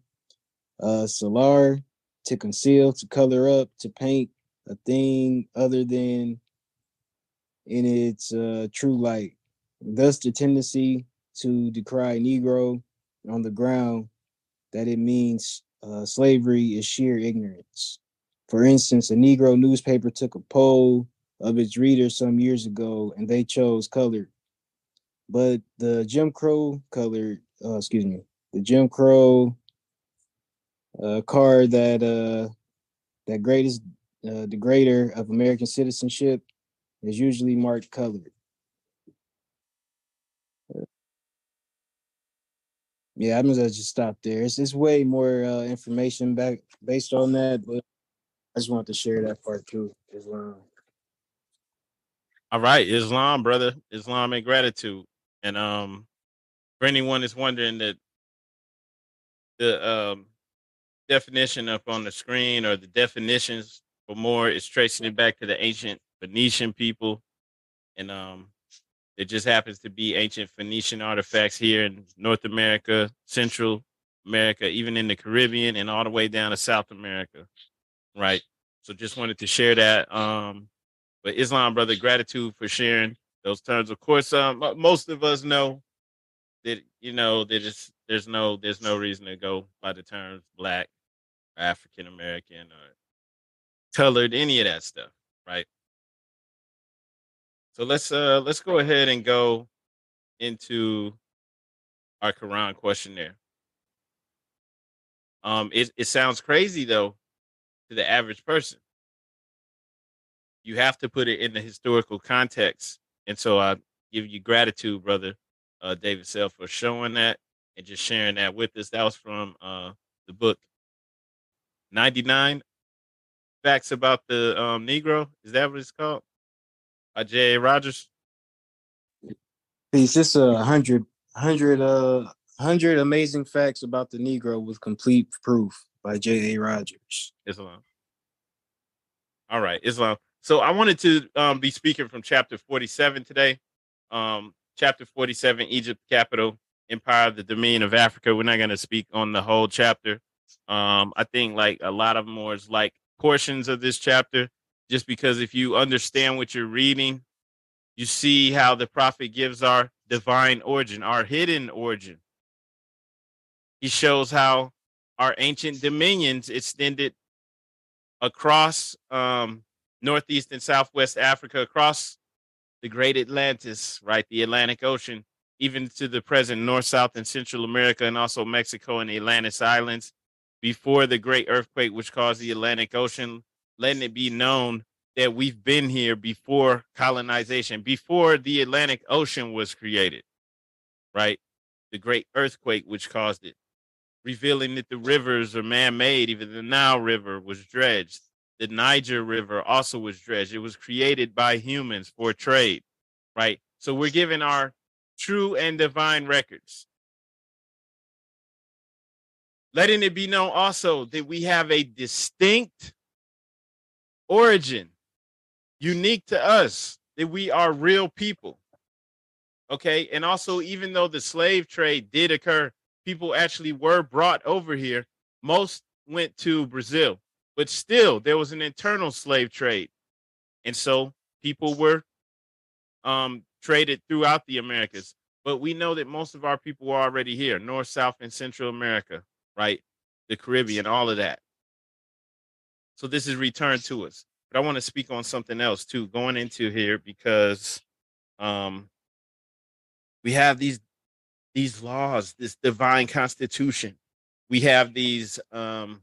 Speaker 5: uh, solar, to conceal, to color up, to paint a thing other than in its uh, true light. Thus, the tendency to decry Negro on the ground that it means uh, slavery is sheer ignorance. For instance, a Negro newspaper took a poll of its readers some years ago and they chose colored. But the Jim Crow colored, uh, excuse me, the Jim Crow a car that uh that greatest uh, degrader of American citizenship is usually marked colored. Uh, yeah, I'm gonna just stop there. It's, it's way more uh, information back based on that, but I just wanted to share that part too. Islam.
Speaker 3: All right, Islam, brother, Islam and gratitude. And um, for anyone that's wondering that the um definition up on the screen or the definitions for Moor is tracing it back to the ancient Phoenician people. And um, it just happens to be ancient Phoenician artifacts here in North America, Central America, even in the Caribbean, and all the way down to South America. Right. So just wanted to share that. Um, but Islam, brother, gratitude for sharing those terms. Of course, um, most of us know that you know there's there's no there's no reason to go by the terms black African American or colored, any of that stuff, right? So let's uh let's go ahead and go into our Quran questionnaire. Um, it, it sounds crazy though to the average person. You have to put it in the historical context. And so I give you gratitude, brother uh, David Self, for showing that and just sharing that with us. That was from uh, the book 99 facts about the um, Negro. Is that what it's called? By J. A. Rogers.
Speaker 5: It's just a hundred, hundred, uh, hundred amazing facts about the Negro with complete proof by J. A. Rogers.
Speaker 3: Islam. All right, Islam. So I wanted to um, be speaking from chapter 47 today. Um, chapter 47, Egypt capital, Empire the Dominion of Africa. We're not going to speak on the whole chapter. Um, I think like a lot of more is like portions of this chapter, just because if you understand what you're reading, you see how the prophet gives our divine origin, our hidden origin. He shows how our ancient dominions extended across um, northeast and southwest Africa, across the great Atlantis, right? The Atlantic Ocean, even to the present North, South, and Central America, and also Mexico and the Atlantis Islands before the great earthquake which caused the Atlantic Ocean, letting it be known that we've been here before colonization, before the Atlantic Ocean was created, right? The great earthquake which caused it, revealing that the rivers are man made. Even the Nile River was dredged. The Niger River also was dredged. It was created by humans for trade, right? So we're given our true and divine records. Letting it be known also that we have a distinct origin, unique to us, that we are real people. Okay. And also, even though the slave trade did occur, people actually were brought over here. Most went to Brazil, but still, there was an internal slave trade. And so people were um, traded throughout the Americas. But we know that most of our people are already here, North, South, and Central America, right? The Caribbean, all of that. So this is returned to us. But I want to speak on something else too, going into here because um, we have these these laws, this divine constitution. We have these um,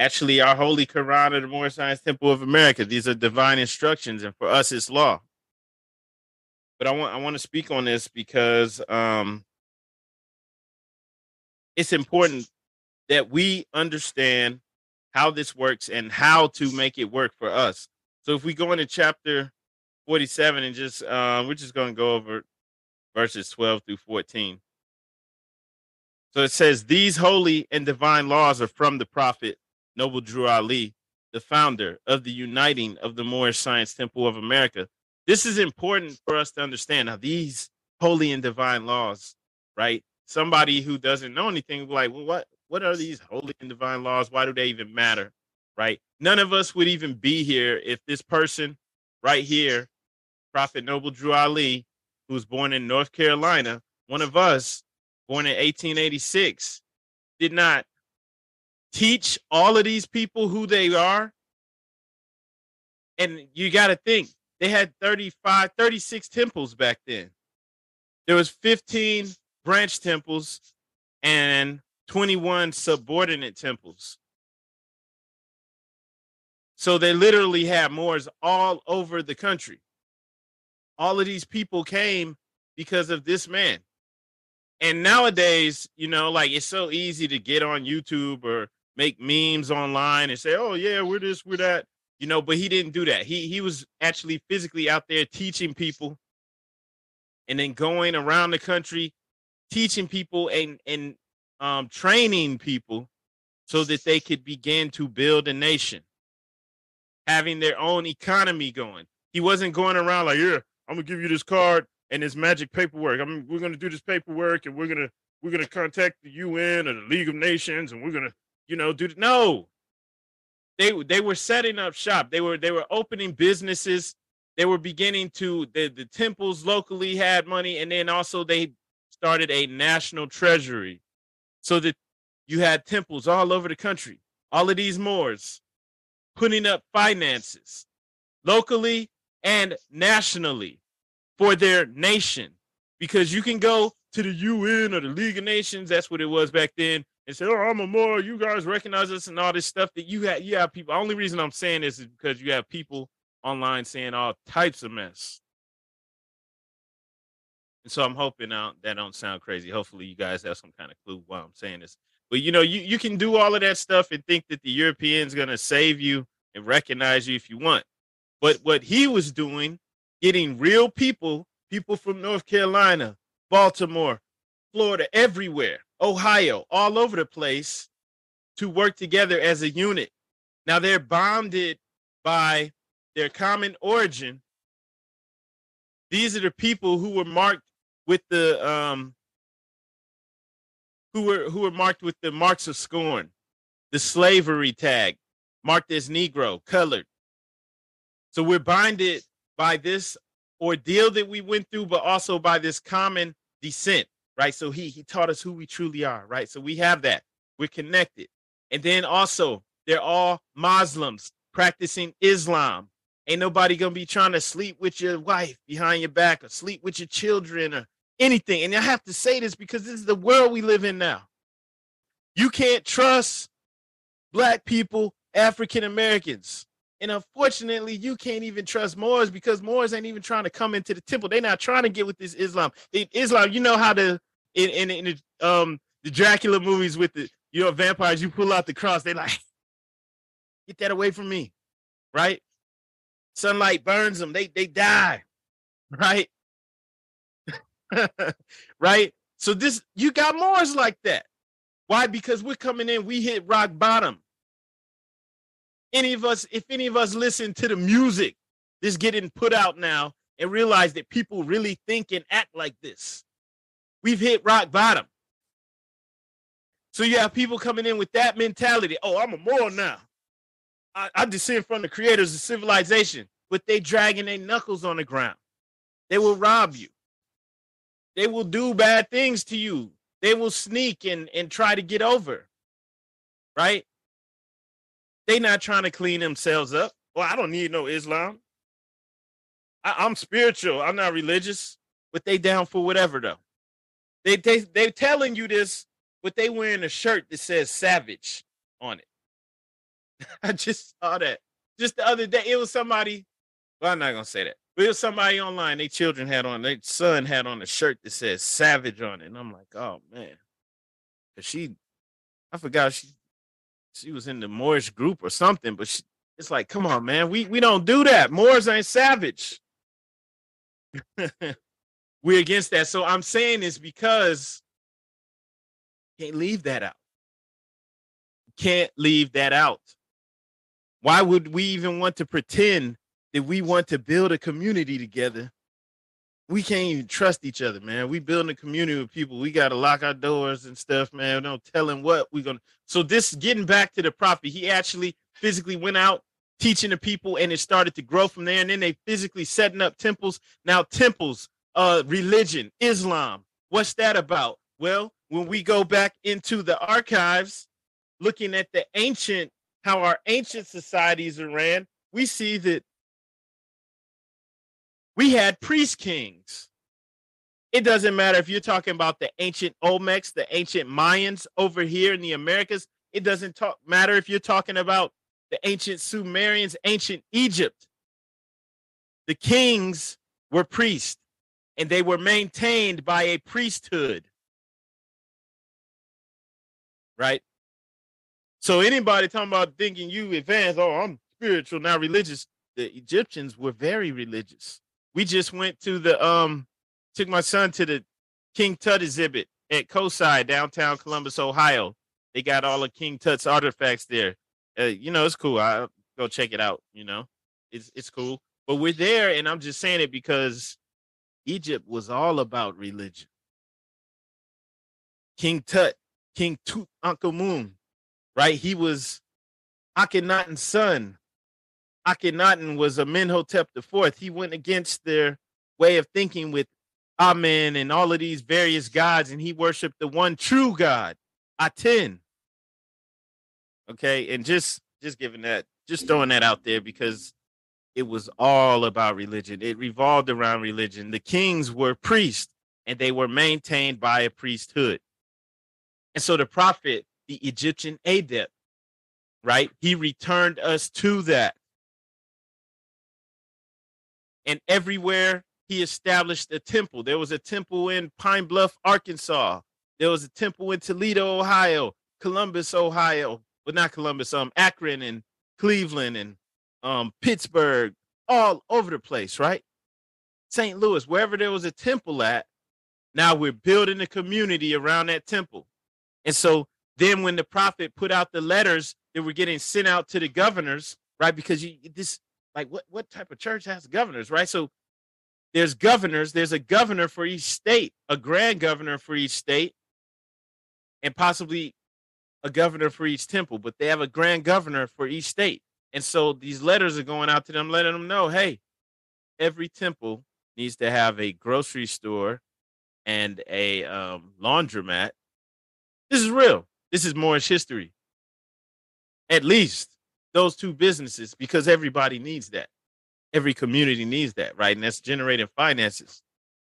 Speaker 3: actually our holy Quran of the Moorish Science Temple of America. These are divine instructions, and for us, it's law but I want I want to speak on this because um, it's important that we understand how this works and how to make it work for us. So if we go into chapter 47 and just uh, we're just going to go over verses 12 through 14. So it says these holy and divine laws are from the prophet Noble Drew Ali, the founder of the Uniting of the Moorish Science Temple of America, this is important for us to understand. Now, these holy and divine laws, right? Somebody who doesn't know anything, like, well, what what are these holy and divine laws? Why do they even matter? Right? None of us would even be here if this person right here, Prophet Noble Drew Ali, who was born in North Carolina, one of us, born in 1886, did not teach all of these people who they are. And you got to think they had 35, 36 temples back then. There was 15 branch temples and 21 subordinate temples. So they literally had Moors all over the country. All of these people came because of this man. And nowadays, you know, like it's so easy to get on YouTube or make memes online and say, oh, yeah, we're this, we're that you know, but he didn't do that. He he was actually physically out there teaching people and then going around the country teaching people and and um, training people so that they could begin to build a nation, having their own economy going. He wasn't going around like, "Yeah, I'm gonna give you this card and this magic paperwork. I mean, we're gonna do this paperwork and we're gonna we're gonna contact the UN or the League of Nations and we're gonna, you know, do no they they were setting up shop. They were they were opening businesses. They were beginning to the, the temples locally had money, and then also they started a national treasury, so that you had temples all over the country. All of these Moors putting up finances locally and nationally for their nation, because you can go to the UN or the League of Nations. That's what it was back then and say, "Oh, I'm a Moor. You guys recognize us and all this stuff that you have. You have people. The only reason I'm saying this is because you have people online saying all types of mess. And so I'm hoping out that don't sound crazy. Hopefully, you guys have some kind of clue why I'm saying this. But you know, you, you can do all of that stuff and think that the Europeans gonna save you and recognize you if you want. But what he was doing, getting real people, people from North Carolina, Baltimore, Florida, everywhere, Ohio, all over the place to work together as a unit. Now they're bonded by their common origin. These are the people who were marked with the um who were who were marked with the marks of scorn, the slavery tag, marked as Negro, colored. So we're binded by this ordeal that we went through, but also by this common descent right? So he he taught us who we truly are, right? So we have that. We're connected. And then also, they're all Muslims practicing Islam. Ain't nobody gonna be trying to sleep with your wife behind your back or sleep with your children or anything. And I have to say this because this is the world we live in now. You can't trust black people, African Americans. And unfortunately, you can't even trust Moors because Moors ain't even trying to come into the temple. They're not trying to get with this Islam. Islam, you know how the in in, in the, um the Dracula movies with the you know vampires, you pull out the cross. They like get that away from me, right? Sunlight burns them. They they die, right? right? So this you got Moors like that. Why? Because we're coming in, we hit rock bottom. Any of us, if any of us listen to the music that's getting put out now and realize that people really think and act like this, we've hit rock bottom. So you have people coming in with that mentality. Oh, I'm a moral now. I, I descend from the creators of civilization, but they dragging their knuckles on the ground. They will rob you. They will do bad things to you. They will sneak and, and try to get over. Right? They not trying to clean themselves up. Well, I don't need no Islam. I, am spiritual. I'm not religious, but they down for whatever though. They they they telling you this, but they wearing a shirt that says savage on it. I just saw that just the other day. It was somebody. Well, I'm not gonna say that. But it was somebody online. Their children had on. Their son had on a shirt that says "Savage" on it, and I'm like, oh man, cause she, I forgot she, she was in the Moorish group or something. But she, it's like, come on, man, we we don't do that. Moors ain't savage. We're against that. So I'm saying this because can't leave that out. Can't leave that out. Why would we even want to pretend that we want to build a community together? We can't even trust each other, man. We building a community with people. We gotta lock our doors and stuff, man. We don't tell him what we're gonna. So this getting back to the prophet, he actually physically went out teaching the people, and it started to grow from there. And then they physically setting up temples. Now temples, uh, religion, Islam. What's that about? Well, when we go back into the archives, looking at the ancient how our ancient societies ran, we see that we had priest kings. It doesn't matter if you're talking about the ancient Olmecs, the ancient Mayans over here in the Americas. It doesn't talk, matter if you're talking about the ancient Sumerians, ancient Egypt. The kings were priests and they were maintained by a priesthood. Right? So anybody talking about thinking you advanced, oh, I'm spiritual now religious. The Egyptians were very religious. We just went to the um took my son to the King Tut exhibit at COSI downtown Columbus, Ohio. They got all of King Tut's artifacts there. Uh, you know, it's cool. I go check it out. You know, it's it's cool. But we're there, and I'm just saying it because Egypt was all about religion. King Tut, King Tut Moon right? He was Akhenaten's son. Akhenaten was Amenhotep IV. He went against their way of thinking with Amen and all of these various gods, and he worshiped the one true God, Aten. Okay, and just just giving that, just throwing that out there because it was all about religion. It revolved around religion. The kings were priests, and they were maintained by a priesthood. And so the prophet the Egyptian adept, right? He returned us to that. And everywhere he established a temple. There was a temple in Pine Bluff, Arkansas. There was a temple in Toledo, Ohio, Columbus, Ohio, but not Columbus, um, Akron and Cleveland and um Pittsburgh, all over the place, right? St. Louis, wherever there was a temple at, now we're building a community around that temple. And so then when the prophet put out the letters that were getting sent out to the governors, right? Because you this like what what type of church has governors, right? So there's governors, there's a governor for each state, a grand governor for each state, and possibly a governor for each temple, but they have a grand governor for each state. And so these letters are going out to them, letting them know, hey, every temple needs to have a grocery store and a um, laundromat. This is real. This is Moorish history. At least those two businesses, because everybody needs that. every community needs that, right? And that's generating finances.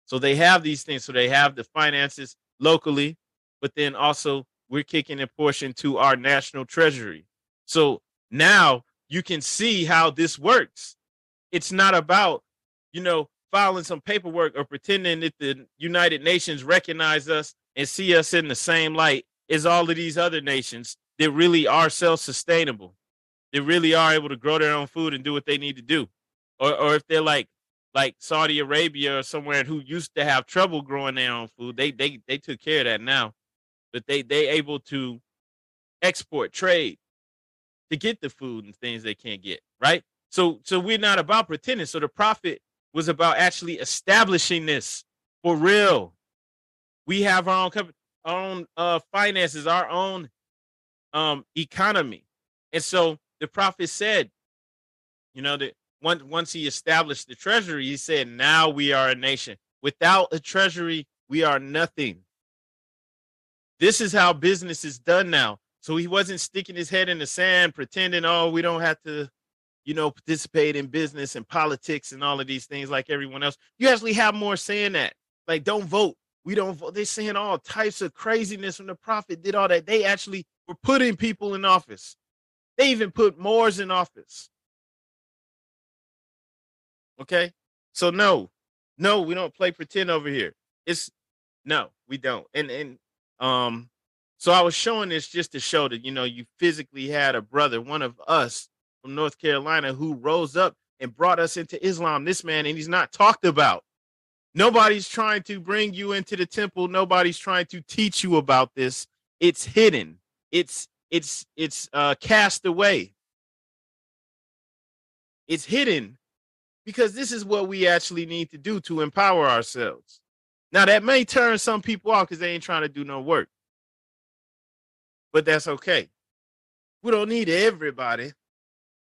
Speaker 3: So they have these things. So they have the finances locally, but then also we're kicking a portion to our national treasury. So now you can see how this works. It's not about, you know, filing some paperwork or pretending that the United Nations recognize us and see us in the same light as all of these other nations that really are self-sustainable. They really are able to grow their own food and do what they need to do. Or or if they're like like Saudi Arabia or somewhere who used to have trouble growing their own food, they they they took care of that now. But they they able to export trade to get the food and things they can't get, right? So so we're not about pretending. So the prophet was about actually establishing this for real. We have our own company, our own uh, finances, our own um, economy, and so the prophet said, you know, that once once he established the treasury, he said, "Now we are a nation. Without a treasury, we are nothing." This is how business is done now. So he wasn't sticking his head in the sand, pretending, "Oh, we don't have to." you know, participate in business and politics and all of these things like everyone else. You actually have more saying that. Like, don't vote. We don't vote. They're saying all types of craziness when the prophet did all that. They actually were putting people in office. They even put Moors in office. Okay. So no, no, we don't play pretend over here. It's no, we don't. And and um, so I was showing this just to show that you know you physically had a brother, one of us from North Carolina, who rose up and brought us into Islam. This man, and he's not talked about. Nobody's trying to bring you into the temple. Nobody's trying to teach you about this. It's hidden. It's it's it's uh cast away. It's hidden because this is what we actually need to do to empower ourselves. Now that may turn some people off because they ain't trying to do no work. But that's okay. We don't need everybody.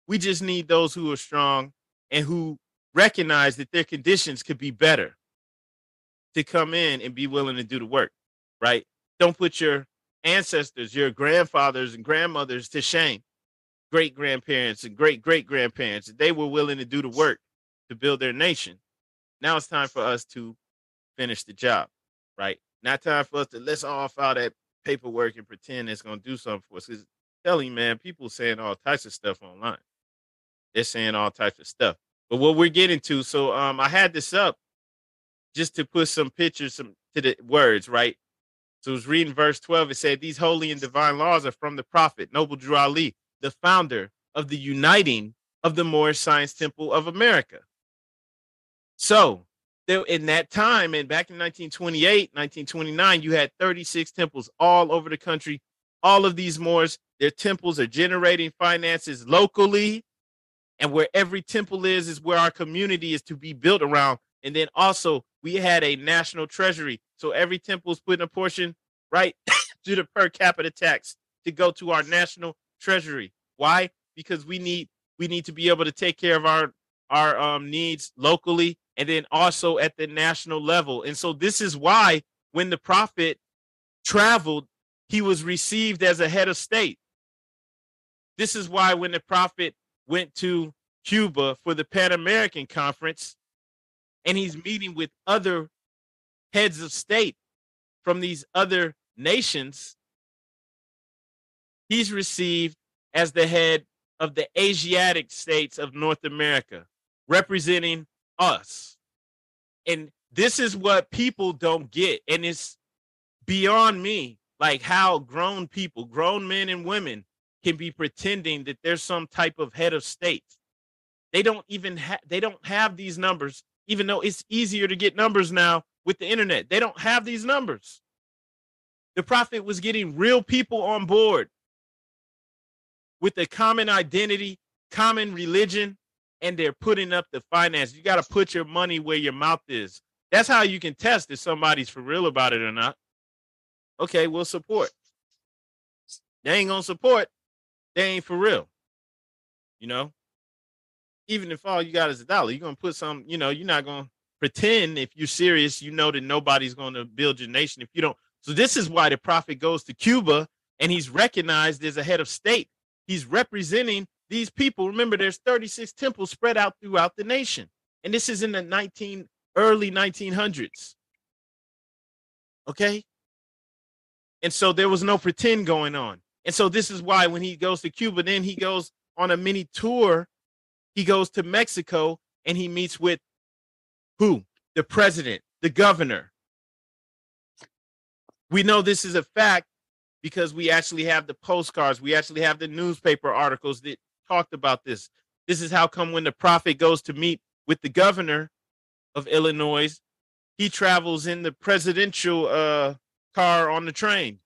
Speaker 3: We just need those who are strong and who recognize that their conditions could be better to come in and be willing to do the work, right? Don't put your ancestors, your grandfathers and grandmothers to shame, great grandparents and great great grandparents. They were willing to do the work to build their nation. Now it's time for us to finish the job, right? Not time for us to let's all file that paperwork and pretend it's to do something for us. Because telling man, people saying all types of stuff online. They're saying all types of stuff. But what we're getting to, so um, I had this up just to put some pictures some to the words, right? So I was reading verse 12. It said, These holy and divine laws are from the prophet, Noble Drew Ali, the founder of the uniting of the Moorish Science Temple of America. So there, in that time, and back in 1928, 1929, you had 36 temples all over the country. All of these Moors, their temples are generating finances locally. And where every temple is, is where our community is to be built around. And then also, we had a national treasury so every temple is putting a portion right to the per capita tax to go to our national treasury. Why? Because we need we need to be able to take care of our our um, needs locally and then also at the national level. And so this is why when the prophet traveled, he was received as a head of state. This is why when the prophet went to Cuba for the Pan American Conference and he's meeting with other heads of state from these other nations, he's received as the head of the Asiatic states of North America, representing us. And this is what people don't get. And it's beyond me, like how grown people, grown men and women, can be pretending that there's some type of head of state. They don't even have they don't have these numbers, even though it's easier to get numbers now with the internet. They don't have these numbers. The prophet was getting real people on board with a common identity, common religion, and they're putting up the finance. You got to put your money where your mouth is. That's how you can test if somebody's for real about it or not. Okay, we'll support. They ain't gonna support. They ain't for real. You know, even if all you got is a dollar, you're gonna put some. You know, you're not gonna pretend if you're serious, you know that nobody's to build your nation if you don't. So this is why the prophet goes to Cuba and he's recognized as a head of state. He's representing these people, remember, there's 36 temples spread out throughout the nation. And this is in the 19 early 1900s. Okay? And so there was no pretend going on. And so this is why when he goes to Cuba, then he goes on a mini tour. He goes to Mexico and he meets with who? The president, the governor. We know this is a fact because we actually have the postcards, we actually have the newspaper articles that talked about this. This is how come when the prophet goes to meet with the governor of Illinois, he travels in the presidential uh, car on the train.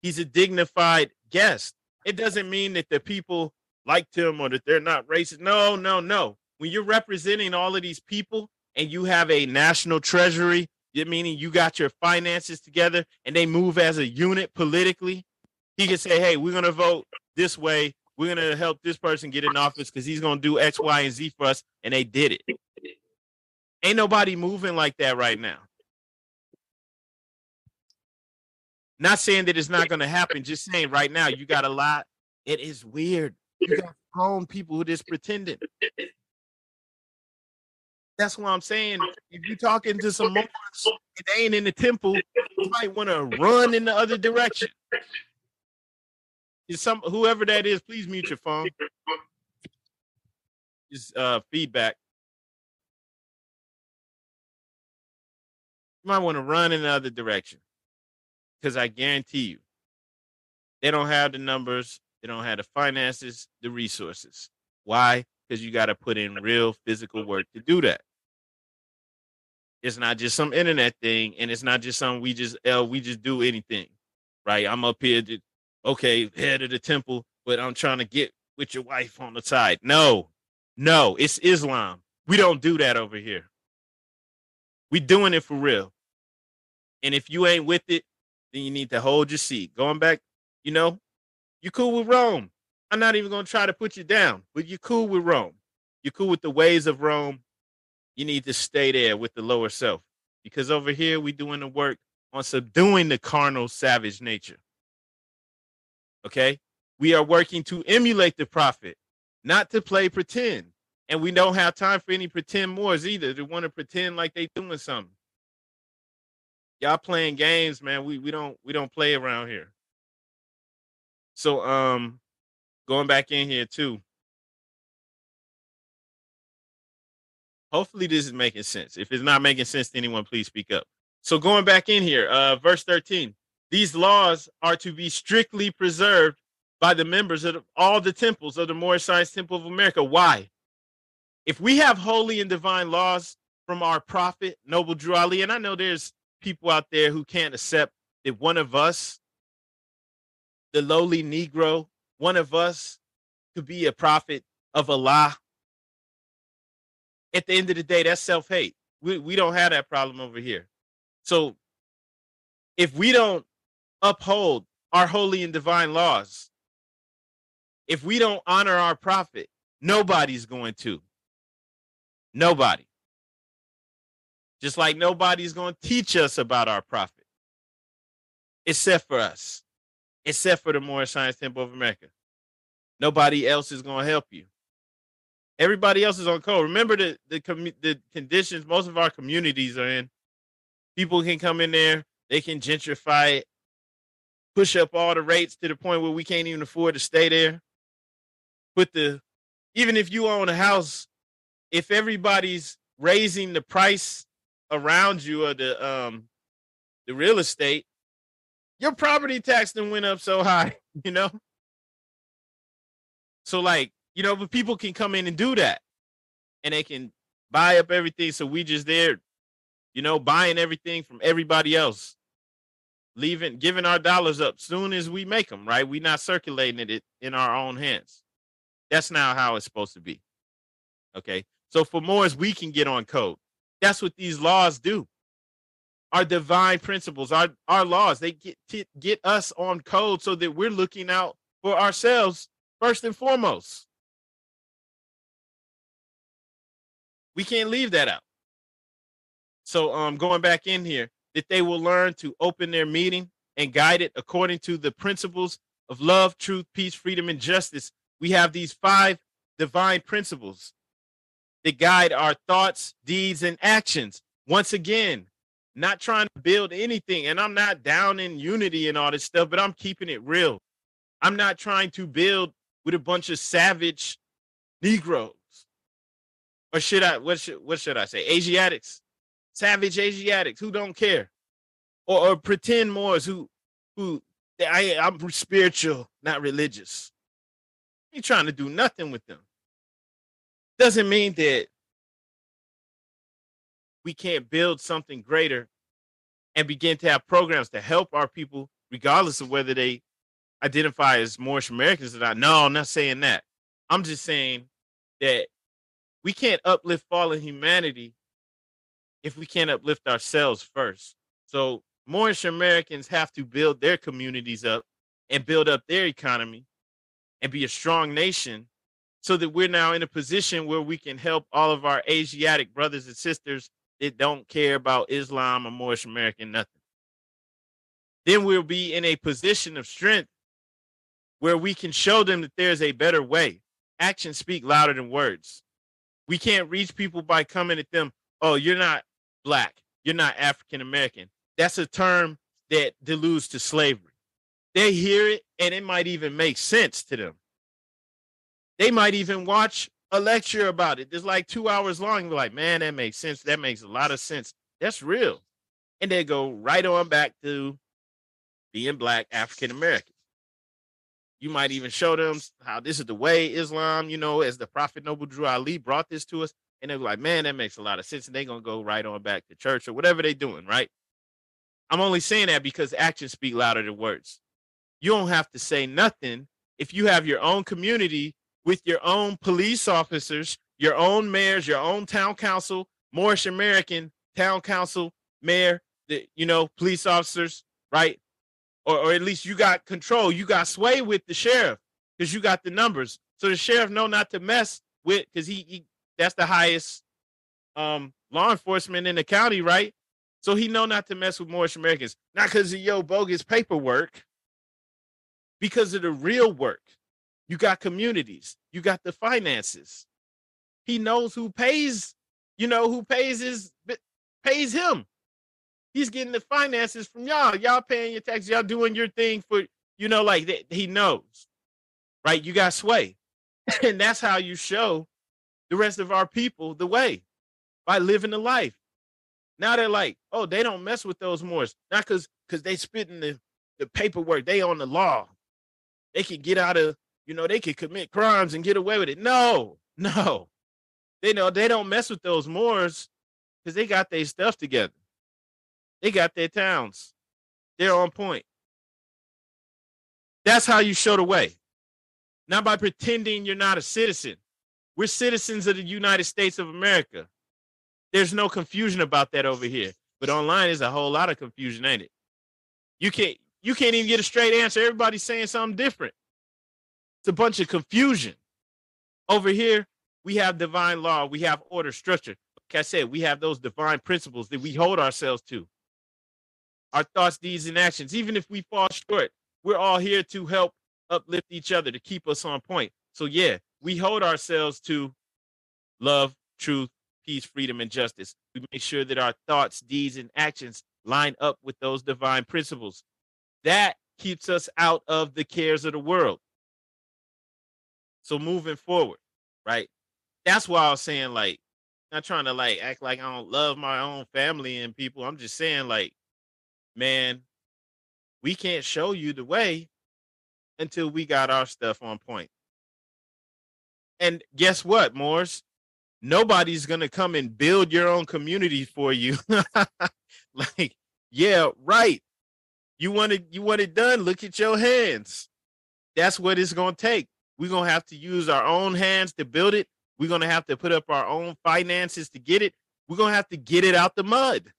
Speaker 3: He's a dignified guest. It doesn't mean that the people liked him or that they're not racist. No, no, no. When you're representing all of these people and you have a national treasury, meaning you got your finances together and they move as a unit politically, he can say, hey, we're going to vote this way. We're to help this person get in office because he's to do X, Y, and Z for us. And they did it. Ain't nobody moving like that right now. Not saying that it's not to happen, just saying right now you got a lot. It is weird. You got grown people who just pretending. That's what I'm saying. If you're talking to some and they ain't in the temple, you might want to run in the other direction. Is some whoever that is, please mute your phone. Just uh feedback. You might want to run in the other direction. Because I guarantee you, they don't have the numbers, they don't have the finances, the resources. Why? Because you got to put in real physical work to do that. It's not just some internet thing, and it's not just something we just uh, we just do anything, right? I'm up here, to, okay, head of the temple, but I'm trying to get with your wife on the side. No, no, it's Islam. We don't do that over here. We doing it for real. And if you ain't with it, then you need to hold your seat. Going back, you know, you cool with Rome. I'm not even gonna try to put you down, but you're cool with Rome. You're cool with the ways of Rome. You need to stay there with the lower self. Because over here we doing the work on subduing the carnal savage nature. Okay? We are working to emulate the prophet, not to play pretend. And we don't have time for any pretend Moors either to want to pretend like they doing something. Y'all playing games, man. We we don't we don't play around here. So um going back in here too. Hopefully this is making sense. If it's not making sense to anyone, please speak up. So going back in here, uh verse 13. These laws are to be strictly preserved by the members of all the temples of the Moorish Science Temple of America. Why? if we have holy and divine laws from our prophet, Noble Drew Ali, and I know there's people out there who can't accept that one of us, the lowly Negro, one of us could be a prophet of Allah. At the end of the day, that's self hate. We, we don't have that problem over here. So if we don't uphold our holy and divine laws, if we don't honor our prophet, nobody's going to. Nobody. Just like nobody's going to teach us about our prophet, except for us, except for the Moorish Science Temple of America. Nobody else is going to help you. Everybody else is on code. Remember the the the conditions most of our communities are in. People can come in there, they can gentrify it, push up all the rates to the point where we can't even afford to stay there. Put the even if you own a house if everybody's raising the price around you or the um the real estate, your property tax then went up so high, you know. So like, you know, but people can come in and do that, and they can buy up everything. So we just there, you know, buying everything from everybody else, leaving, giving our dollars up soon as we make them. Right? we're not circulating it in our own hands. That's now how it's supposed to be. Okay. So for more as we can get on code. That's what these laws do. Our divine principles, our, our laws, they get get us on code so that we're looking out for ourselves first and foremost. We can't leave that out. So um going back in here, that they will learn to open their meeting and guide it according to the principles of love, truth, peace, freedom, and justice We have these five divine principles that guide our thoughts, deeds, and actions. Once again, not trying to build anything. And I'm not down in unity and all this stuff, but I'm keeping it real. I'm not trying to build with a bunch of savage Negroes. Or should I what should what should I say? Asiatics. Savage Asiatics who don't care. Or, or pretend Moors who who I I'm spiritual, not religious. Ain't trying to do nothing with them. Doesn't mean that we can't build something greater and begin to have programs to help our people, regardless of whether they identify as Moorish Americans or not. No, I'm not saying that. I'm just saying that we can't uplift fallen humanity if we can't uplift ourselves first. So Moorish Americans have to build their communities up and build up their economy and be a strong nation so that we're now in a position where we can help all of our Asiatic brothers and sisters that don't care about Islam or Moorish American nothing. Then we'll be in a position of strength where we can show them that there's a better way. Actions speak louder than words. We can't reach people by coming at them, oh, you're not black, you're not African American. That's a term that deludes to slavery. They hear it and it might even make sense to them. They might even watch a lecture about it. It's like two hours long. They're like, man, that makes sense. That makes a lot of sense. That's real. And they go right on back to being black African American. You might even show them how this is the way Islam, you know, as the Prophet Noble Drew Ali brought this to us. And they're like, man, that makes a lot of sense. And they're to go right on back to church or whatever they're doing, right? I'm only saying that because actions speak louder than words. You don't have to say nothing if you have your own community with your own police officers, your own mayors, your own town council, Moorish American town council, mayor, the, you know, police officers, right? Or, or at least you got control, you got sway with the sheriff because you got the numbers. So the sheriff know not to mess with because he, he that's the highest um law enforcement in the county, right? So he know not to mess with Moorish Americans, not because of your bogus paperwork, because of the real work. You got communities. You got the finances. He knows who pays, you know, who pays his pays him. He's getting the finances from y'all. Y'all paying your taxes. Y'all doing your thing for, you know, like that. He knows, right? You got sway. and that's how you show the rest of our people the way by living the life. Now they're like, oh, they don't mess with those Moors. Not because because they spitting the, the paperwork. They on the law. They can get out of you know, they could commit crimes and get away with it. No, no. They know they don't mess with those Moors because they got their stuff together. They got their towns. They're on point. That's how you show the way. Not by pretending you're not a citizen. We're citizens of the United States of America. There's no confusion about that over here. But online is a whole lot of confusion, ain't it? You can't you can't even get a straight answer. Everybody's saying something different. It's a bunch of confusion. Over here, we have divine law, we have order, structure. Like I said, we have those divine principles that we hold ourselves to. Our thoughts, deeds, and actions. Even if we fall short, we're all here to help uplift each other, to keep us on point. So, yeah, we hold ourselves to love, truth, peace, freedom, and justice. We make sure that our thoughts, deeds, and actions line up with those divine principles. That keeps us out of the cares of the world. So moving forward, right? That's why I was saying like not trying to like act like I don't love my own family and people. I'm just saying like, man, we can't show you the way until we got our stuff on point. And guess what, Moors? Nobody's gonna come and build your own community for you. like, yeah, right. You want it, you want it done. Look at your hands. That's what it's gonna take. We're to have to use our own hands to build it. We're to have to put up our own finances to get it. We're to have to get it out the mud.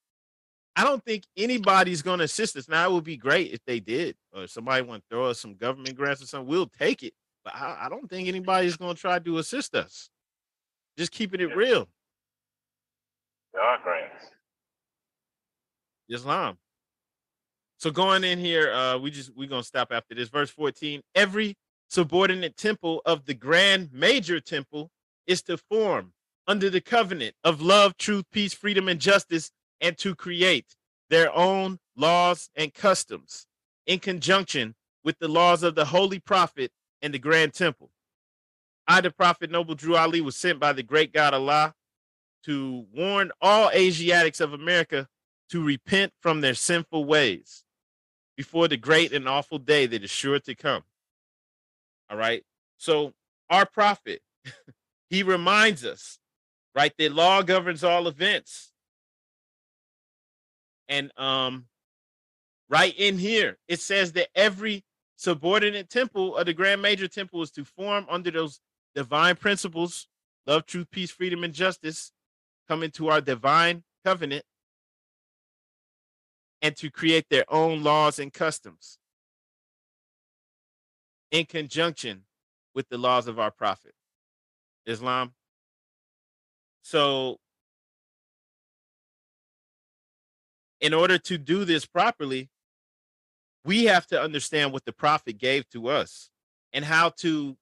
Speaker 3: I don't think anybody's going to assist us. Now, it would be great if they did, or somebody want to throw us some government grants or something. We'll take it. But I, I don't think anybody's going to try to assist us. Just keeping it real.
Speaker 8: There are grants.
Speaker 3: Islam. So going in here, uh, we just we're gonna stop after this. Verse 14. Every subordinate temple of the grand major temple is to form under the covenant of love, truth, peace, freedom, and justice, and to create their own laws and customs in conjunction with the laws of the holy prophet and the grand temple. I, the prophet Noble Drew Ali, was sent by the great God Allah to warn all Asiatics of America to repent from their sinful ways before the great and awful day that is sure to come. All right. So, our prophet, he reminds us, right, that law governs all events. And um, right in here, it says that every subordinate temple of the Grand Major Temple is to form under those divine principles love, truth, peace, freedom, and justice come into our divine covenant and to create their own laws and customs in conjunction with the laws of our prophet, Islam. So, in order to do this properly, we have to understand what the prophet gave to us and how to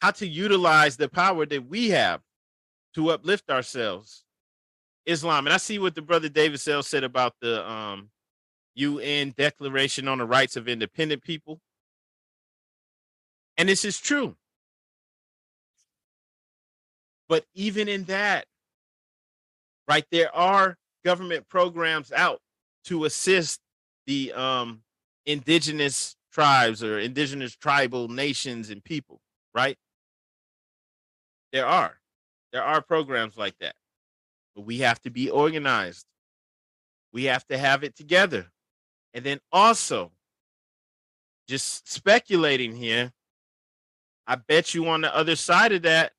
Speaker 3: how to utilize the power that we have to uplift ourselves. Islam. And I see what the brother David Sell said about the um, UN Declaration on the Rights of Independent People. And this is true. But even in that, right, there are government programs out to assist the um, indigenous tribes or indigenous tribal nations and people, right? There are. There are programs like that. But we have to be organized. We have to have it together. And then also, just speculating here, I bet you on the other side of that,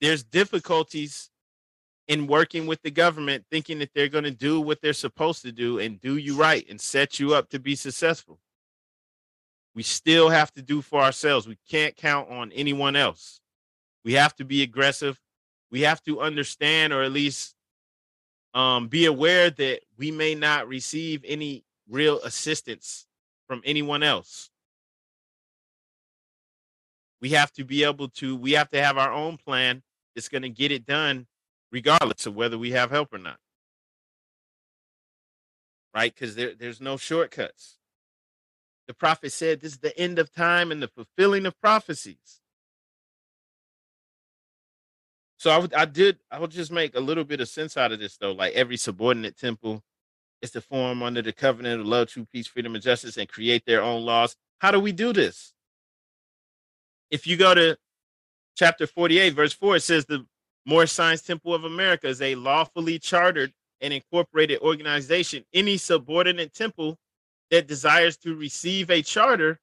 Speaker 3: there's difficulties in working with the government, thinking that they're going to do what they're supposed to do and do you right and set you up to be successful. We still have to do for ourselves. We can't count on anyone else. We have to be aggressive. We have to understand, or at least um, be aware that we may not receive any real assistance from anyone else. We have to be able to, we have to have our own plan that's going to get it done, regardless of whether we have help or not. Right? Because there, there's no shortcuts. The prophet said this is the end of time and the fulfilling of prophecies. So I, I did. I will just make a little bit of sense out of this, though. Like every subordinate temple is to form under the covenant of love, true peace, freedom, and justice, and create their own laws. How do we do this? If you go to chapter 48, verse 4, it says the Moorish Science Temple of America is a lawfully chartered and incorporated organization. Any subordinate temple that desires to receive a charter,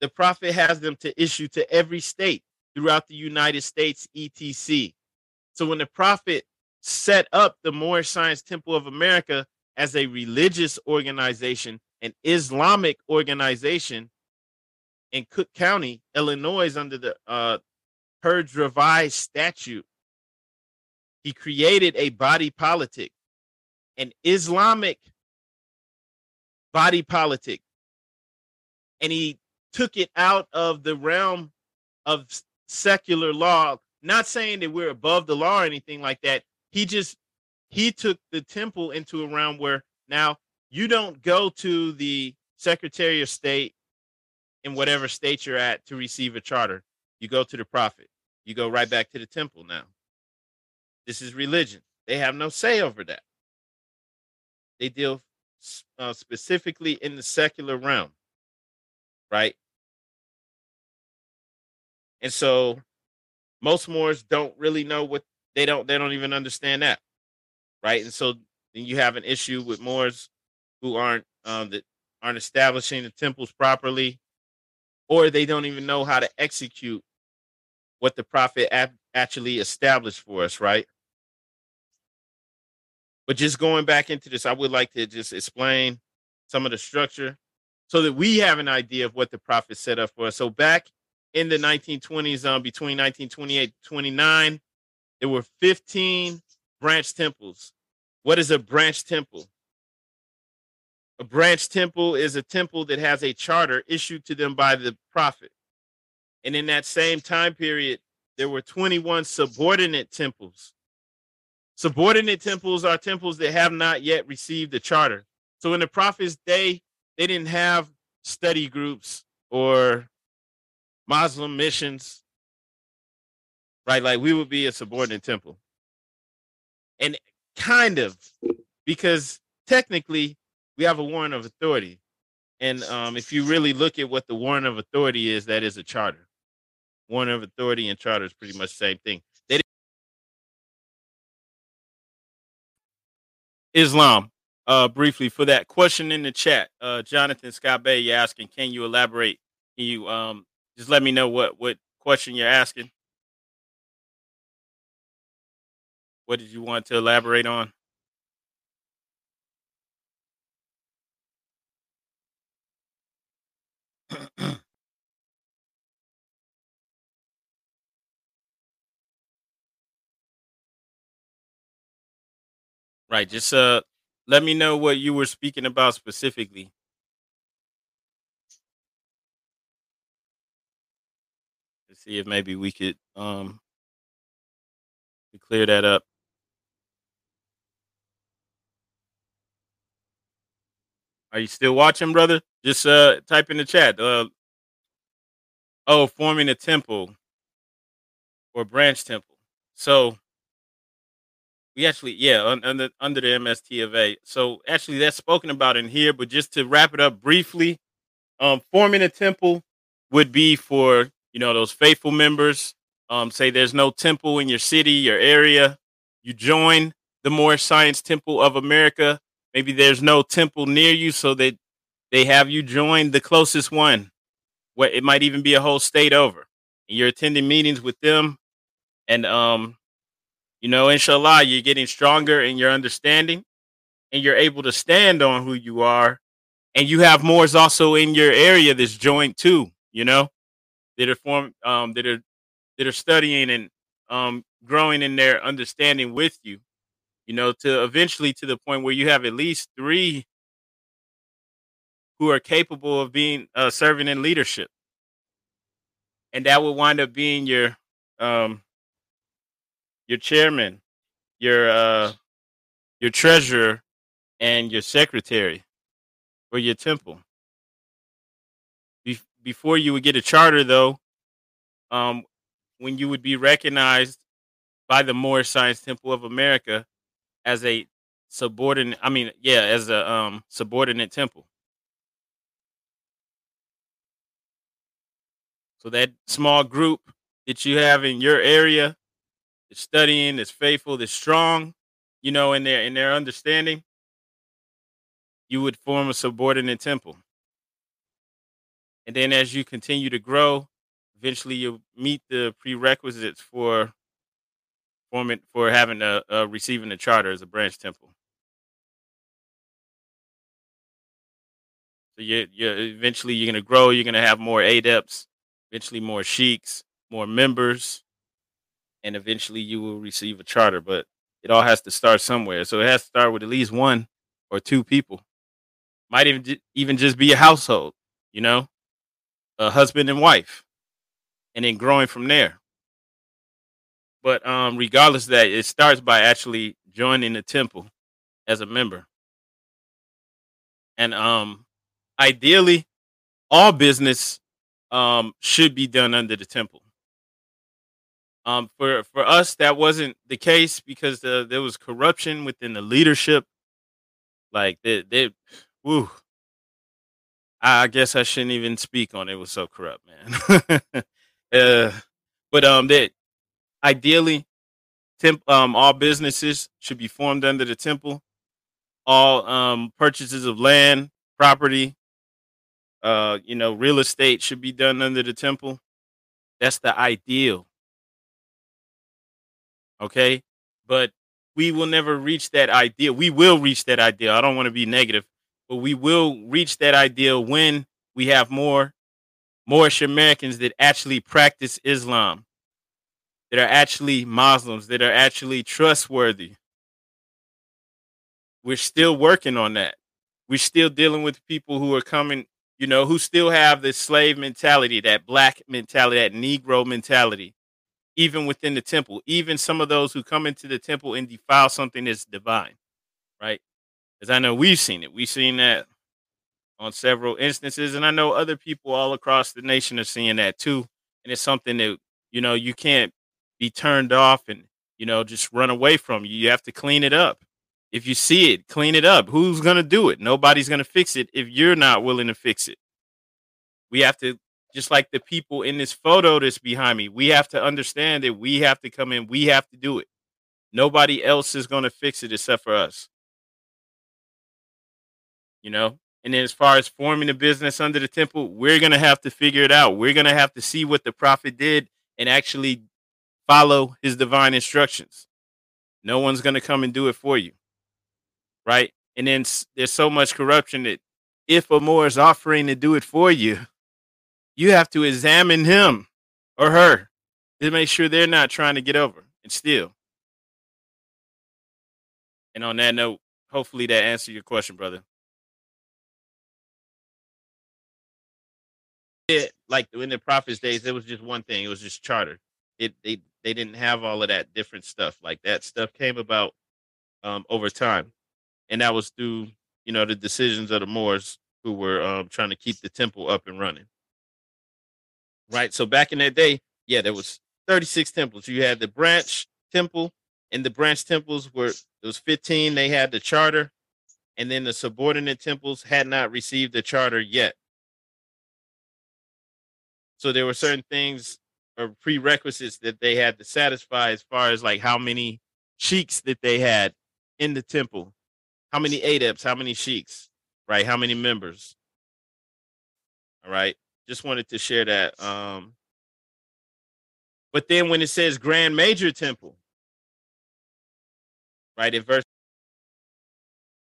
Speaker 3: the prophet has them to issue to every state throughout the United States, etc. So when the prophet set up the Moorish Science Temple of America as a religious organization, an Islamic organization in Cook County, Illinois, under the uh, Purge Revised statute, he created a body politic, an Islamic body politic, and he took it out of the realm of secular law. Not saying that we're above the law or anything like that. He just he took the temple into a realm where now you don't go to the Secretary of State in whatever state you're at to receive a charter. You go to the prophet. You go right back to the temple now. This is religion. They have no say over that. They deal uh, specifically in the secular realm, right? And so most Moors don't really know what they don't they don't even understand that. Right. And so then you have an issue with Moors who aren't um that aren't establishing the temples properly, or they don't even know how to execute what the prophet actually established for us, right? But just going back into this, I would like to just explain some of the structure so that we have an idea of what the prophet set up for us. So back in the 1920s, um, between 1928 29, there were 15 branch temples. What is a branch temple? A branch temple is a temple that has a charter issued to them by the prophet. And in that same time period, there were 21 subordinate temples. Subordinate temples are temples that have not yet received a charter. So in the prophet's day, they didn't have study groups or Muslim missions, right? Like we would be a subordinate temple. And kind of, because technically we have a warrant of authority. And um, if you really look at what the warrant of authority is, that is a charter. Warrant of authority and charter is pretty much the same thing. They Islam, uh, briefly for that question in the chat, uh, Jonathan Scott Bey, you asking, can you elaborate? Can you um, just let me know what what question you're asking? What did you want to elaborate on? right. Just uh, let me know what you were speaking about specifically. To see if maybe we could um clear that up. Are you still watching, brother? Just uh type in the chat. Uh oh, forming a temple or branch temple. So we actually, yeah, under under the MST of A. So actually, that's spoken about in here. But just to wrap it up briefly, um, forming a temple would be for you know those faithful members. Um, say there's no temple in your city, your area, you join the Moorish Science Temple of America. Maybe there's no temple near you, so that they have you join the closest one. What it might even be a whole state over. And you're attending meetings with them, and um, you know, inshallah, you're getting stronger in your understanding and you're able to stand on who you are. And you have more is also in your area that's joint too, you know, that are form um that are that are studying and um growing in their understanding with you, you know, to eventually to the point where you have at least three who are capable of being uh, serving in leadership. And that will wind up being your um your chairman, your uh, your treasurer, and your secretary for your temple. Be- before you would get a charter, though, um, when you would be recognized by the Moorish Science Temple of America as a subordinate, I mean, yeah, as a um, subordinate temple. So that small group that you have in your area studying, that's faithful, that's strong, you know, in their in their understanding, you would form a subordinate temple. And then as you continue to grow, eventually you'll meet the prerequisites for forming for having a, a receiving a charter as a branch temple. So you you eventually you're gonna grow. You're gonna have more adepts, eventually more sheiks, more members, and eventually you will receive a charter. But it all has to start somewhere. So it has to start with at least one or two people. Might even even just be a household, you know, a husband and wife, and then growing from there. But um, regardless that, it starts by actually joining the temple as a member. And um, ideally, all business um, should be done under the temple. Um, for for us, that wasn't the case because the, there was corruption within the leadership. Like they, they, woo. I guess I shouldn't even speak on it. it was so corrupt, man. uh, but um, that ideally, temp, um, all businesses should be formed under the temple. All um purchases of land, property, uh, you know, real estate should be done under the temple. That's the ideal Okay. But we will never reach that ideal. We will reach that ideal. I don't want to be negative, but we will reach that ideal when we have more Moorish Americans that actually practice Islam, that are actually Muslims, that are actually trustworthy. We're still working on that. We're still dealing with people who are coming, you know, who still have this slave mentality, that black mentality, that Negro mentality, even within the temple. Even some of those who come into the temple and defile something that's divine, right? Because I know we've seen it. We've seen that on several instances, and I know other people all across the nation are seeing that too. And it's something that you know you can't be turned off and you know just run away from. You have to clean it up. If you see it, clean it up. Who's gonna do it? Nobody's gonna fix it if you're not willing to fix it. We have to just like the people in this photo that's behind me. We have to understand that we have to come in. We have to do it. Nobody else is going to fix it except for us. You know, and then as far as forming a business under the temple, we're going to have to figure it out. We're going to have to see what the prophet did and actually follow his divine instructions. No one's going to come and do it for you. Right? And then there's so much corruption that if a Moor is offering to do it for you, you have to examine him or her to make sure they're not trying to get over and steal. And on that note, hopefully that answered your question, brother. it like in the prophets days, it was just one thing. It was just charter. It they they didn't have all of that different stuff. Like that stuff came about um, over time, and that was through you know the decisions of the Moors who were um, trying to keep the temple up and running. Right. So back in that day, yeah, there was 36 temples. You had the branch temple, and the branch temples were it was 15. They had the charter, and then the subordinate temples had not received the charter yet. So there were certain things or prerequisites that they had to satisfy as far as like how many sheiks that they had in the temple, how many adepts, how many sheiks, right? How many members. All right. Just wanted to share that. Um, but then when it says Grand Major Temple, right, in verse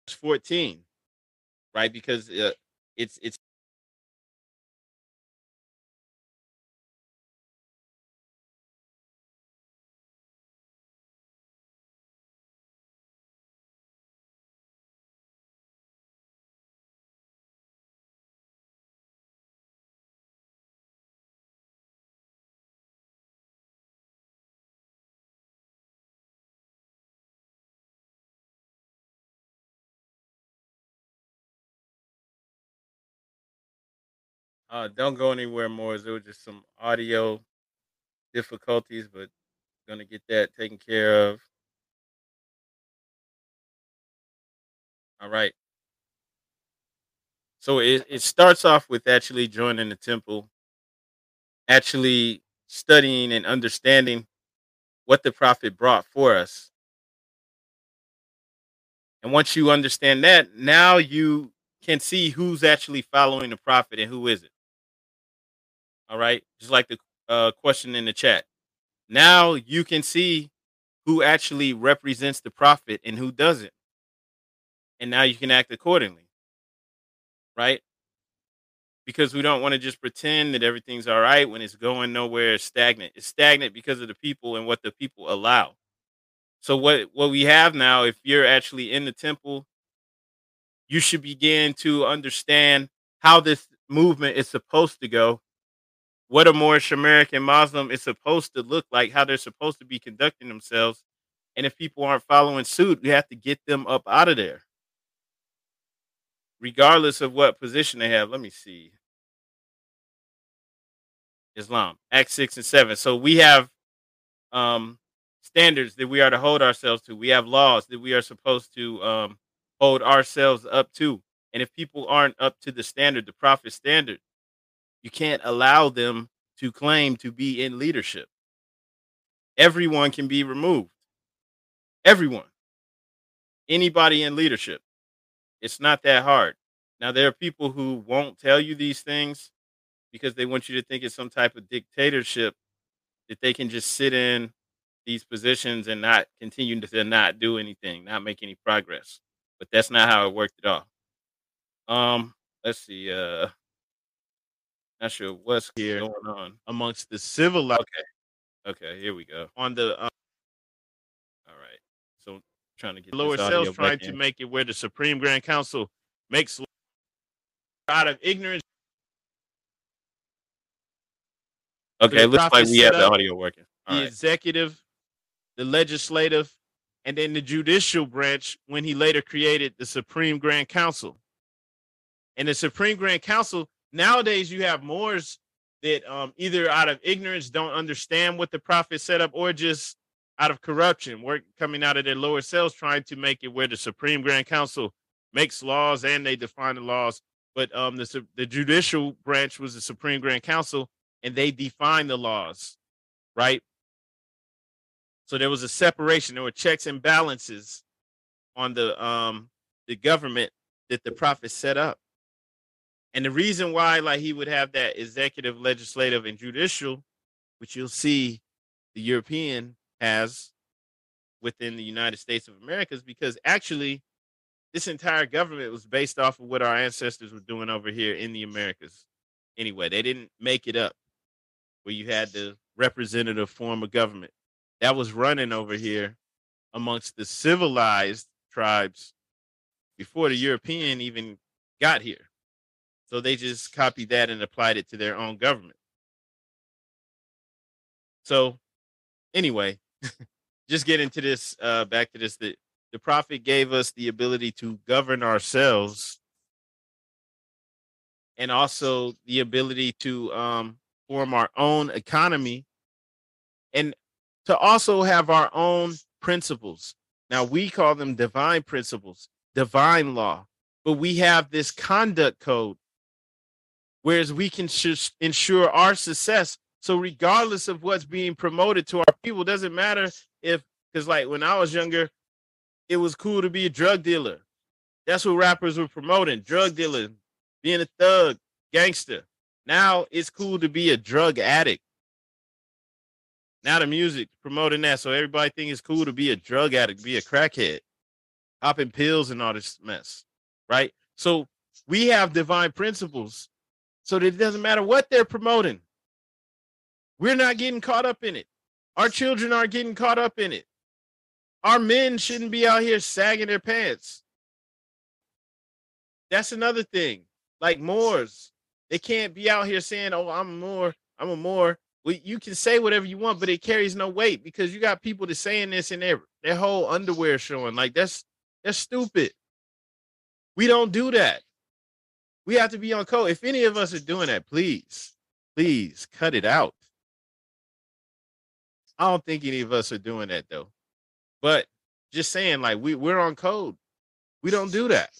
Speaker 3: 14, right, because uh, it's it's Uh, don't go anywhere more. There was just some audio difficulties, but gonna get that taken care of. All right. So it, it starts off with actually joining the temple, actually studying and understanding what the prophet brought for us. And once you understand that, now you can see who's actually following the prophet and who isn't. All right. Just like the uh, question in the chat. Now you can see who actually represents the prophet and who doesn't. And now you can act accordingly. Right? Because we don't want to just pretend that everything's all right when it's going nowhere, stagnant. It's stagnant because of the people and what the people allow. So what what we have now, if you're actually in the temple, you should begin to understand how this movement is supposed to go what a Moorish American Muslim is supposed to look like, how they're supposed to be conducting themselves. And if people aren't following suit, we have to get them up out of there, regardless of what position they have. Let me see. Islam, Act 6 and 7. So we have um, standards that we are to hold ourselves to. We have laws that we are supposed to um, hold ourselves up to. And if people aren't up to the standard, the prophet standard, you can't allow them to claim to be in leadership. Everyone can be removed. Everyone. Anybody in leadership. It's not that hard. Now, there are people who won't tell you these things because they want you to think it's some type of dictatorship that they can just sit in these positions and not continue to not do anything, not make any progress. But that's not how it worked at all. Um, let's see. Uh, not sure what's here going on amongst the civil. Okay, okay, here we go. On the um, all right. So trying to get lower cells trying to make it where the Supreme Grand Council
Speaker 9: makes out of ignorance. Okay,
Speaker 3: The
Speaker 9: looks like we have the audio working.
Speaker 3: the
Speaker 9: All right.
Speaker 3: executive, the legislative, and then the judicial branch when he later created the Supreme Grand Council. And the Supreme Grand Council, nowadays you have Moors that um, either out of ignorance don't understand what the prophet set up or just out of corruption, work coming out of their lower cells trying to make it where the Supreme Grand Council makes laws and they define the laws. But um, the, the judicial branch was the Supreme Grand Council and they define the laws, right? So there was a separation. There were checks and balances on the um the government that the prophet set up. And the reason why like he would have that executive, legislative, and judicial, which you'll see the European has within the United States of America, is because actually this entire government was based off of what our ancestors were doing over here in the Americas. Anyway, they didn't make it up where you had the representative form of government that was running over here amongst the civilized tribes before the European even got here. So they just copied that and applied it to their own government. So anyway, just get into this uh back to this the, the prophet gave us the ability to govern ourselves and also the ability to um form our own economy and to also have our own principles. Now we call them divine principles, divine law, but we have this conduct code, whereas we can sh- ensure our success. So regardless of what's being promoted to our people, doesn't matter if because like when I was younger, it was cool to be a drug dealer. That's what rappers were promoting: drug dealer, being a thug, gangster. Now it's cool to be a drug addict. Now the music promoting that, so everybody think it's cool to be a drug addict, be a crackhead, popping pills and all this mess, right? So we have divine principles, so that it doesn't matter what they're promoting. We're not getting caught up in it. Our children aren't getting caught up in it. Our men shouldn't be out here sagging their pants. That's another thing. Like Moors, they can't be out here saying, "Oh, I'm a Moor, I'm a Moor." Well, you can say whatever you want, but it carries no weight because you got people that saying this in their their whole underwear showing. Like that's that's stupid. We don't do that. We have to be on code. If any of us are doing that, please, please cut it out. I don't think any of us are doing that though. But just saying, like we we're on code. We don't do that.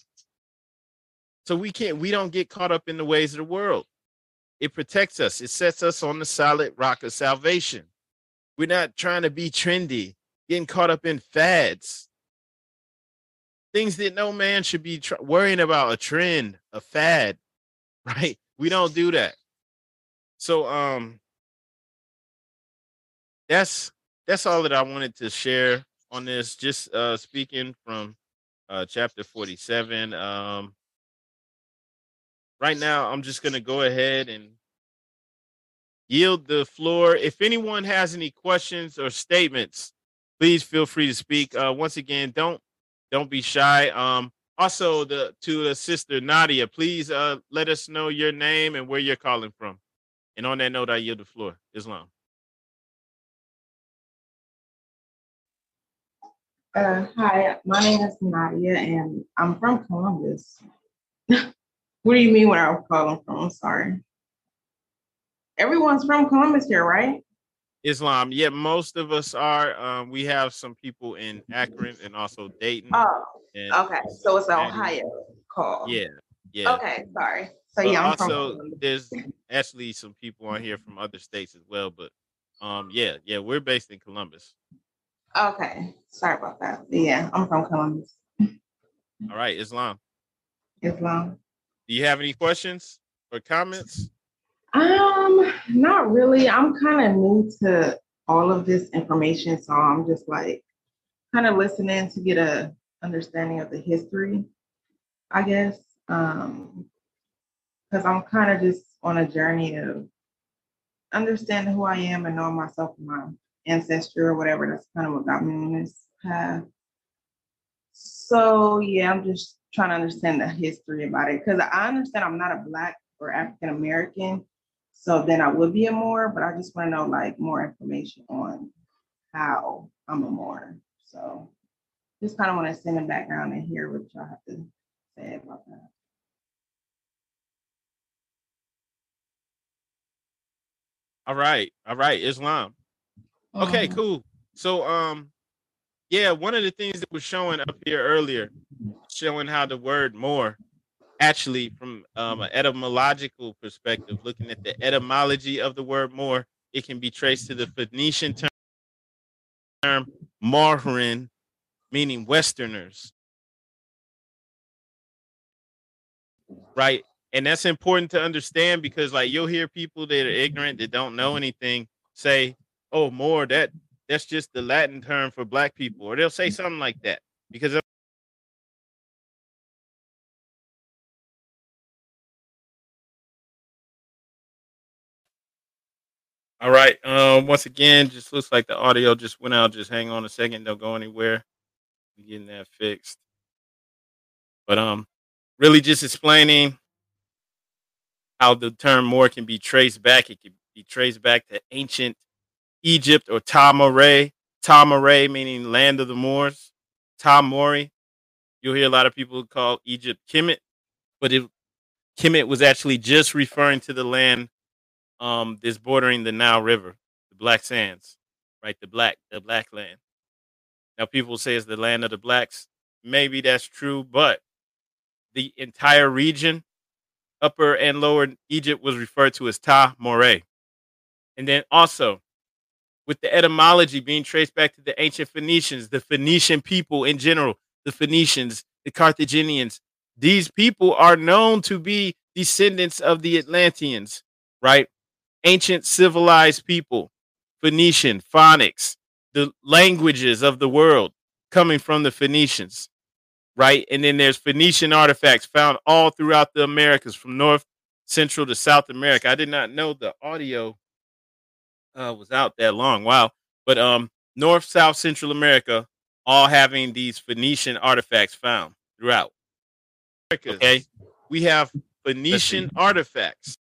Speaker 3: So we can't. We don't get caught up in the ways of the world. It protects us. It sets us on the solid rock of salvation. We're not trying to be trendy, getting caught up in fads, things that no man should be tr- worrying about. A trend, a fad, right? We don't do that. So, um, that's that's all that I wanted to share on this. Just uh, speaking from uh, chapter forty-seven. Um, right now i'm just going to go ahead and yield the floor if anyone has any questions or statements please feel free to speak uh, once again don't don't be shy um also the to the sister nadia please uh let us know your name and where you're calling from and on that note i yield the floor islam
Speaker 10: Uh, hi, my name is Nadia, and I'm from Columbus. what do you mean where I'm calling from? I'm sorry. Everyone's from Columbus here, right?
Speaker 9: Islam yeah most of us are um we have some people in akron and also dayton
Speaker 10: Oh,
Speaker 9: and
Speaker 10: okay. So it's an. Ohio call.
Speaker 9: yeah yeah
Speaker 10: Okay, sorry. So
Speaker 9: But
Speaker 10: yeah, I'm
Speaker 9: also there's actually some people on here from other states as well but um yeah yeah we're based in columbus
Speaker 10: Okay, sorry about that. Yeah, I'm from Columbus.
Speaker 9: all right islam
Speaker 10: Islam.
Speaker 9: do you have any questions or comments
Speaker 10: Um, not really. I'm kind of new to all of this information, so I'm just like kind of listening to get a understanding of the history, I guess. Um, because I'm kind of just on a journey of understanding who I am and knowing myself and my ancestry or whatever. That's kind of what got me on this path. So yeah, I'm just trying to understand the history about it because I understand I'm not a black or African American, so then I would be a Moor, but I just want to know like more information on how I'm a Moor. So just kind of want to send the background and hear what y'all have to say about that.
Speaker 3: All right, all right, Islam. Okay,
Speaker 10: Mhm.
Speaker 3: cool. So um yeah, one of the things that was showing up here earlier, showing how the word Moor actually from um, an etymological perspective, looking at the etymology of the word Moor, it can be traced to the Phoenician term, term Marharin, meaning Westerners. Right. And that's important to understand because like you'll hear people that are ignorant that don't know anything say, oh, Moor that that's just the Latin term for black people, or they'll say something like that because All right. Um, once again, just looks like the audio just went out. Just hang on a second. Don't go anywhere. Getting that fixed. But um, really just explaining how the term Moor can be traced back. It can be traced back to ancient Egypt or Tamaray. Tamaray meaning land of the Moors. Tamori. You'll hear a lot of people call Egypt Kemet, but it Kemet was actually just referring to the land um bordering the Nile River, the Black Sands, right? The black, the black land. Now people say it's the land of the blacks. Maybe that's true, but the entire region, upper and lower Egypt, was referred to as Ta Moray. And then also, with the etymology being traced back to the ancient Phoenicians, the Phoenician people in general, the Phoenicians, the Carthaginians, these people are known to be descendants of the Atlanteans, right? Ancient civilized people, Phoenician, phonics, the languages of the world coming from the Phoenicians, right? And then there's Phoenician artifacts found all throughout the Americas from North, Central to South America. I did not know the audio uh, was out that long. Wow. But um, North, South, Central America, all having these Phoenician artifacts found throughout. Okay. We have Phoenician artifacts.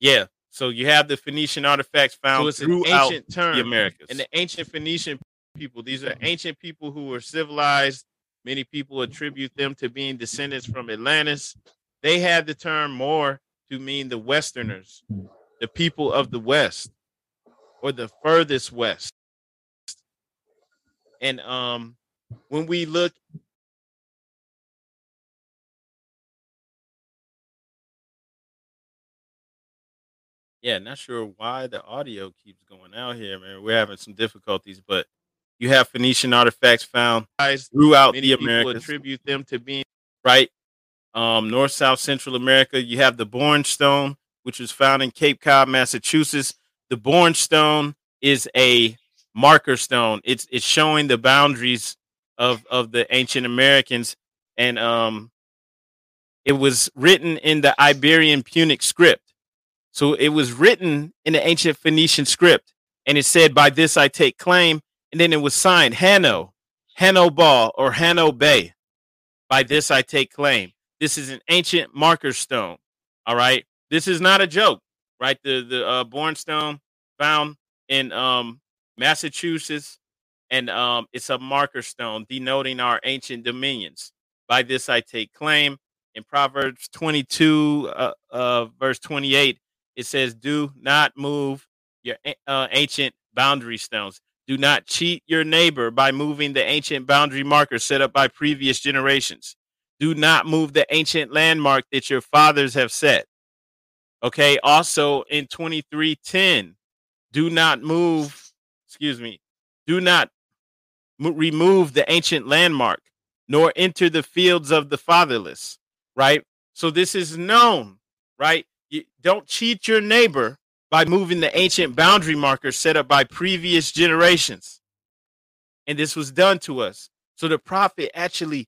Speaker 3: Yeah. So you have the Phoenician artifacts found
Speaker 9: So
Speaker 3: throughout
Speaker 9: ancient term.
Speaker 3: the Americas.
Speaker 9: And
Speaker 3: And the ancient Phoenician people, these are ancient people who were civilized. Many people attribute them to being descendants from Atlantis. They had the term Moor to mean the Westerners, the people of the West, or the furthest West. And um, when we look Yeah, not sure why the audio keeps going out here, man. We're having some difficulties, but you have Phoenician artifacts found throughout
Speaker 9: Many
Speaker 3: the Americas.
Speaker 9: attribute
Speaker 3: them to being right. Um, North, South, Central America. You have the Bourne Stone, which was found in Cape Cod, Massachusetts. The Bourne Stone is a marker stone. It's it's showing the boundaries of of the ancient Americans, and um, it was written in the Iberian Punic script. So it was written in the ancient Phoenician script, and it said, "By this I take claim." And then it was signed Hanno, Hanno Ball, or Hanno Bay. By this I take claim. This is an ancient marker stone. All right, this is not a joke, right? The the uh, Bourne stone found in um, Massachusetts, and um, it's a marker stone denoting our ancient dominions. By this I take claim. In Proverbs 22, uh, uh, verse 28, it says, Do not move your uh, ancient boundary stones. Do not cheat your neighbor by moving the ancient boundary markers set up by previous generations. Do not move the ancient landmark that your fathers have set. Okay. Also in 2310, do not move, excuse me, do not mo- remove the ancient landmark, nor enter the fields of the fatherless. Right. So this is known, right? You don't cheat your neighbor by moving the ancient boundary markers set up by previous generations. And this was done to us. So the prophet actually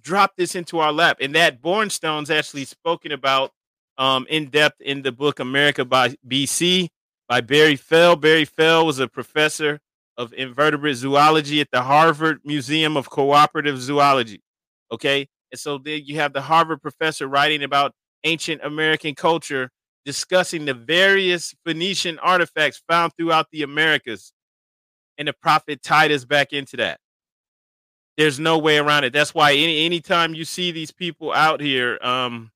Speaker 3: dropped this into our lap. And that Bourne stone's actually spoken about um, in depth in the book America by BC by Barry Fell. Barry Fell was a professor of invertebrate zoology at the Harvard Museum of Comparative Zoology. Okay. And so then you have the Harvard professor writing about ancient American culture, discussing the various Phoenician artifacts found throughout the Americas. And the prophet tied us back into that. There's no way around it. That's why any anytime you see these people out here, um,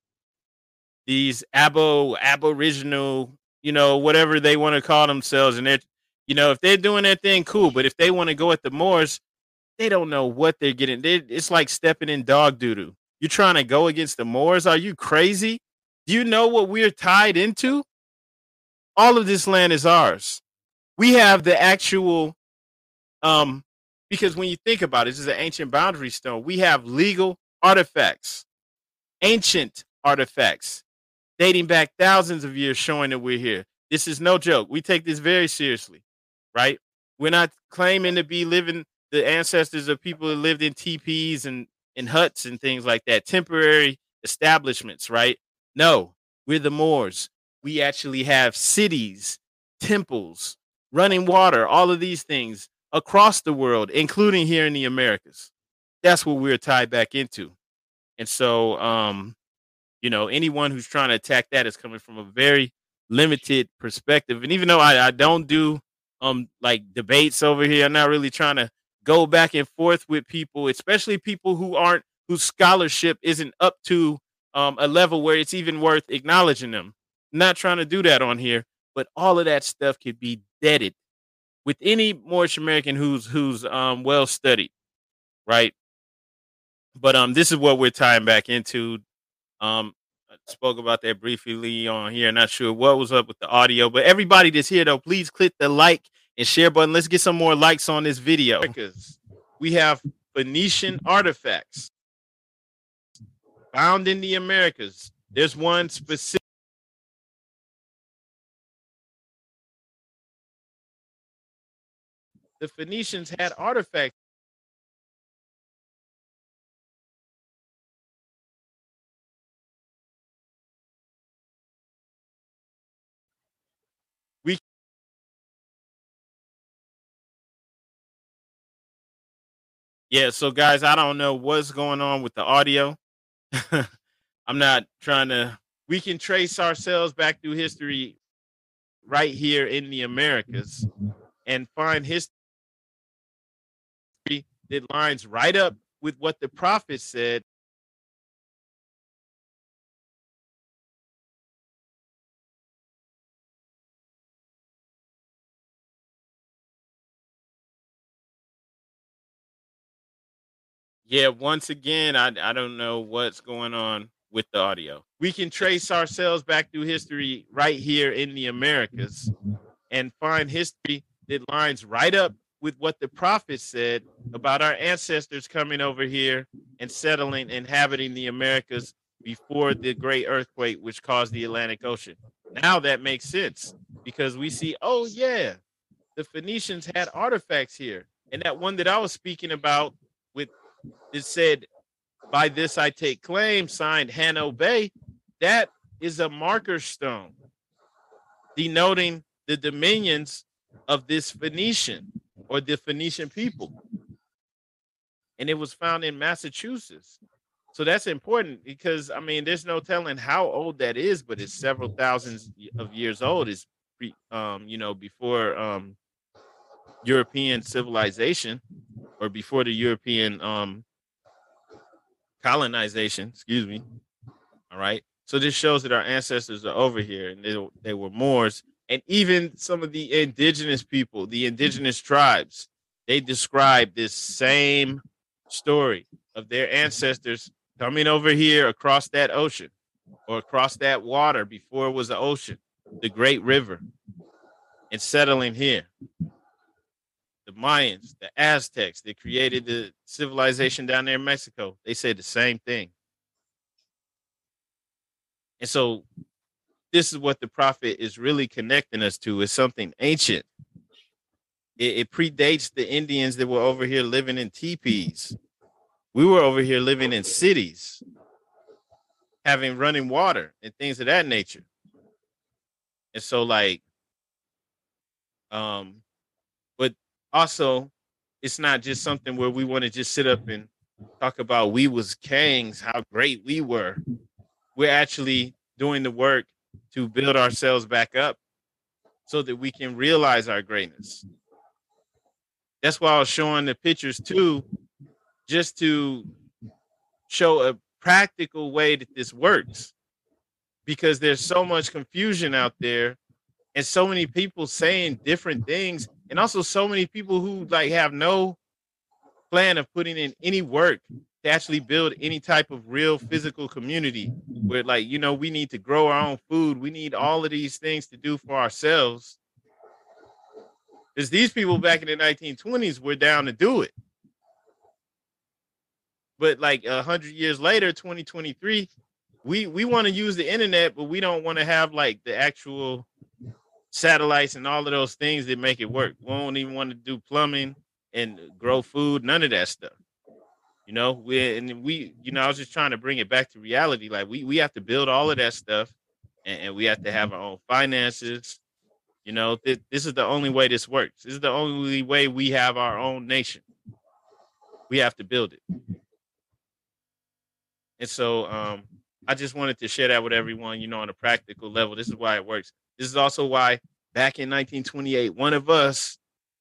Speaker 3: these abo aboriginal, you know, whatever they want to call themselves, and they're you know, if they're doing their thing, cool. But if they want to go at the Moors, they don't know what they're getting. They, it's like stepping in dog doo doo. You're trying to go against the Moors? Are you crazy? Do you know what we're tied into? All of this land is ours. We have the actual, um, because when you think about it, this is an ancient boundary stone. We have legal artifacts, ancient artifacts, dating back thousands of years, showing that we're here. This is no joke. We take this very seriously right? We're not claiming to be living the ancestors of people that lived in teepees and in huts and things like that, temporary establishments, right? No, we're the Moors. We actually have cities, temples, running water, all of these things across the world, including here in the Americas. That's what we're tied back into. And so, um, you know, anyone who's trying to attack that is coming from a very limited perspective. And even though I, I don't do um like debates over here. I'm not really trying to go back and forth with people, especially people who aren't whose scholarship isn't up to um, a level where it's even worth acknowledging them. Not trying to do that on here, but all of that stuff could be deaded with any Moorish American who's who's um, well studied, right? But um, this is what we're tying back into. Um, I spoke about that briefly on here. Not sure what was up with the audio, but everybody that's here though, please click the like and share button. Let's get some more likes on this video. We have Phoenician artifacts found in the Americas. There's one specific. The Phoenicians had artifacts Yeah, so guys, I don't know what's going on with the audio. I'm not trying to we can trace ourselves back through history right here in the Americas and find history that lines right up with what the prophet said Yeah, once again, I I don't know what's going on with the audio. We can trace ourselves back through history right here in the Americas and find history that lines right up with what the prophet said about our ancestors coming over here and settling, inhabiting the Americas before the great earthquake which caused the Atlantic Ocean. Now that makes sense because we see, oh yeah, the Phoenicians had artifacts here. And that one that I was speaking about it said, by this I take claim, signed Hanno Bay, That is a marker stone denoting the dominions of this Phoenician or the Phoenician people. And it was found in Massachusetts. So that's important because I mean, there's no telling how old that is, but it's several thousands of years old. It's um, you know, before um, European civilization or before the European um, colonization, excuse me. All right. So this shows that our ancestors are over here and they, they were Moors. And even some of the indigenous people, the indigenous tribes, they describe this same story of their ancestors coming over here across that ocean or across that water before it was an ocean, the great river, and settling here the Mayans, the Aztecs that created the civilization down there in Mexico, they said the same thing. And so this is what the prophet is really connecting us to is something ancient. It, it predates the Indians that were over here living in teepees. We were over here living in cities, having running water and things of that nature. And so, like, Um, also, it's not just something where we want to just sit up and talk about we was kings, how great we were. We're actually doing the work to build ourselves back up so that we can realize our greatness. That's why I was showing the pictures too, just to show a practical way that this works. Because there's so much confusion out there and so many people saying different things and also so many people who like have no plan of putting in any work to actually build any type of real physical community where like you know we need to grow our own food. We need all of these things to do for ourselves. Because these people back in the 1920s were down to do it. But like a hundred years later 2023 we we want to use the internet but we don't want to have like the actual satellites and all of those things that make it work we don't even want to do plumbing and grow food, none of that stuff. You know, we and we, you know, I was just trying to bring it back to reality. Like we we have to build all of that stuff, and, and we have to have our own finances. You know, th- this is the only way this works. This is the only way we have our own nation. We have to build it. And so um, I just wanted to share that with everyone, you know, on a practical level. This is why it works. This is also why back in 1928, one of us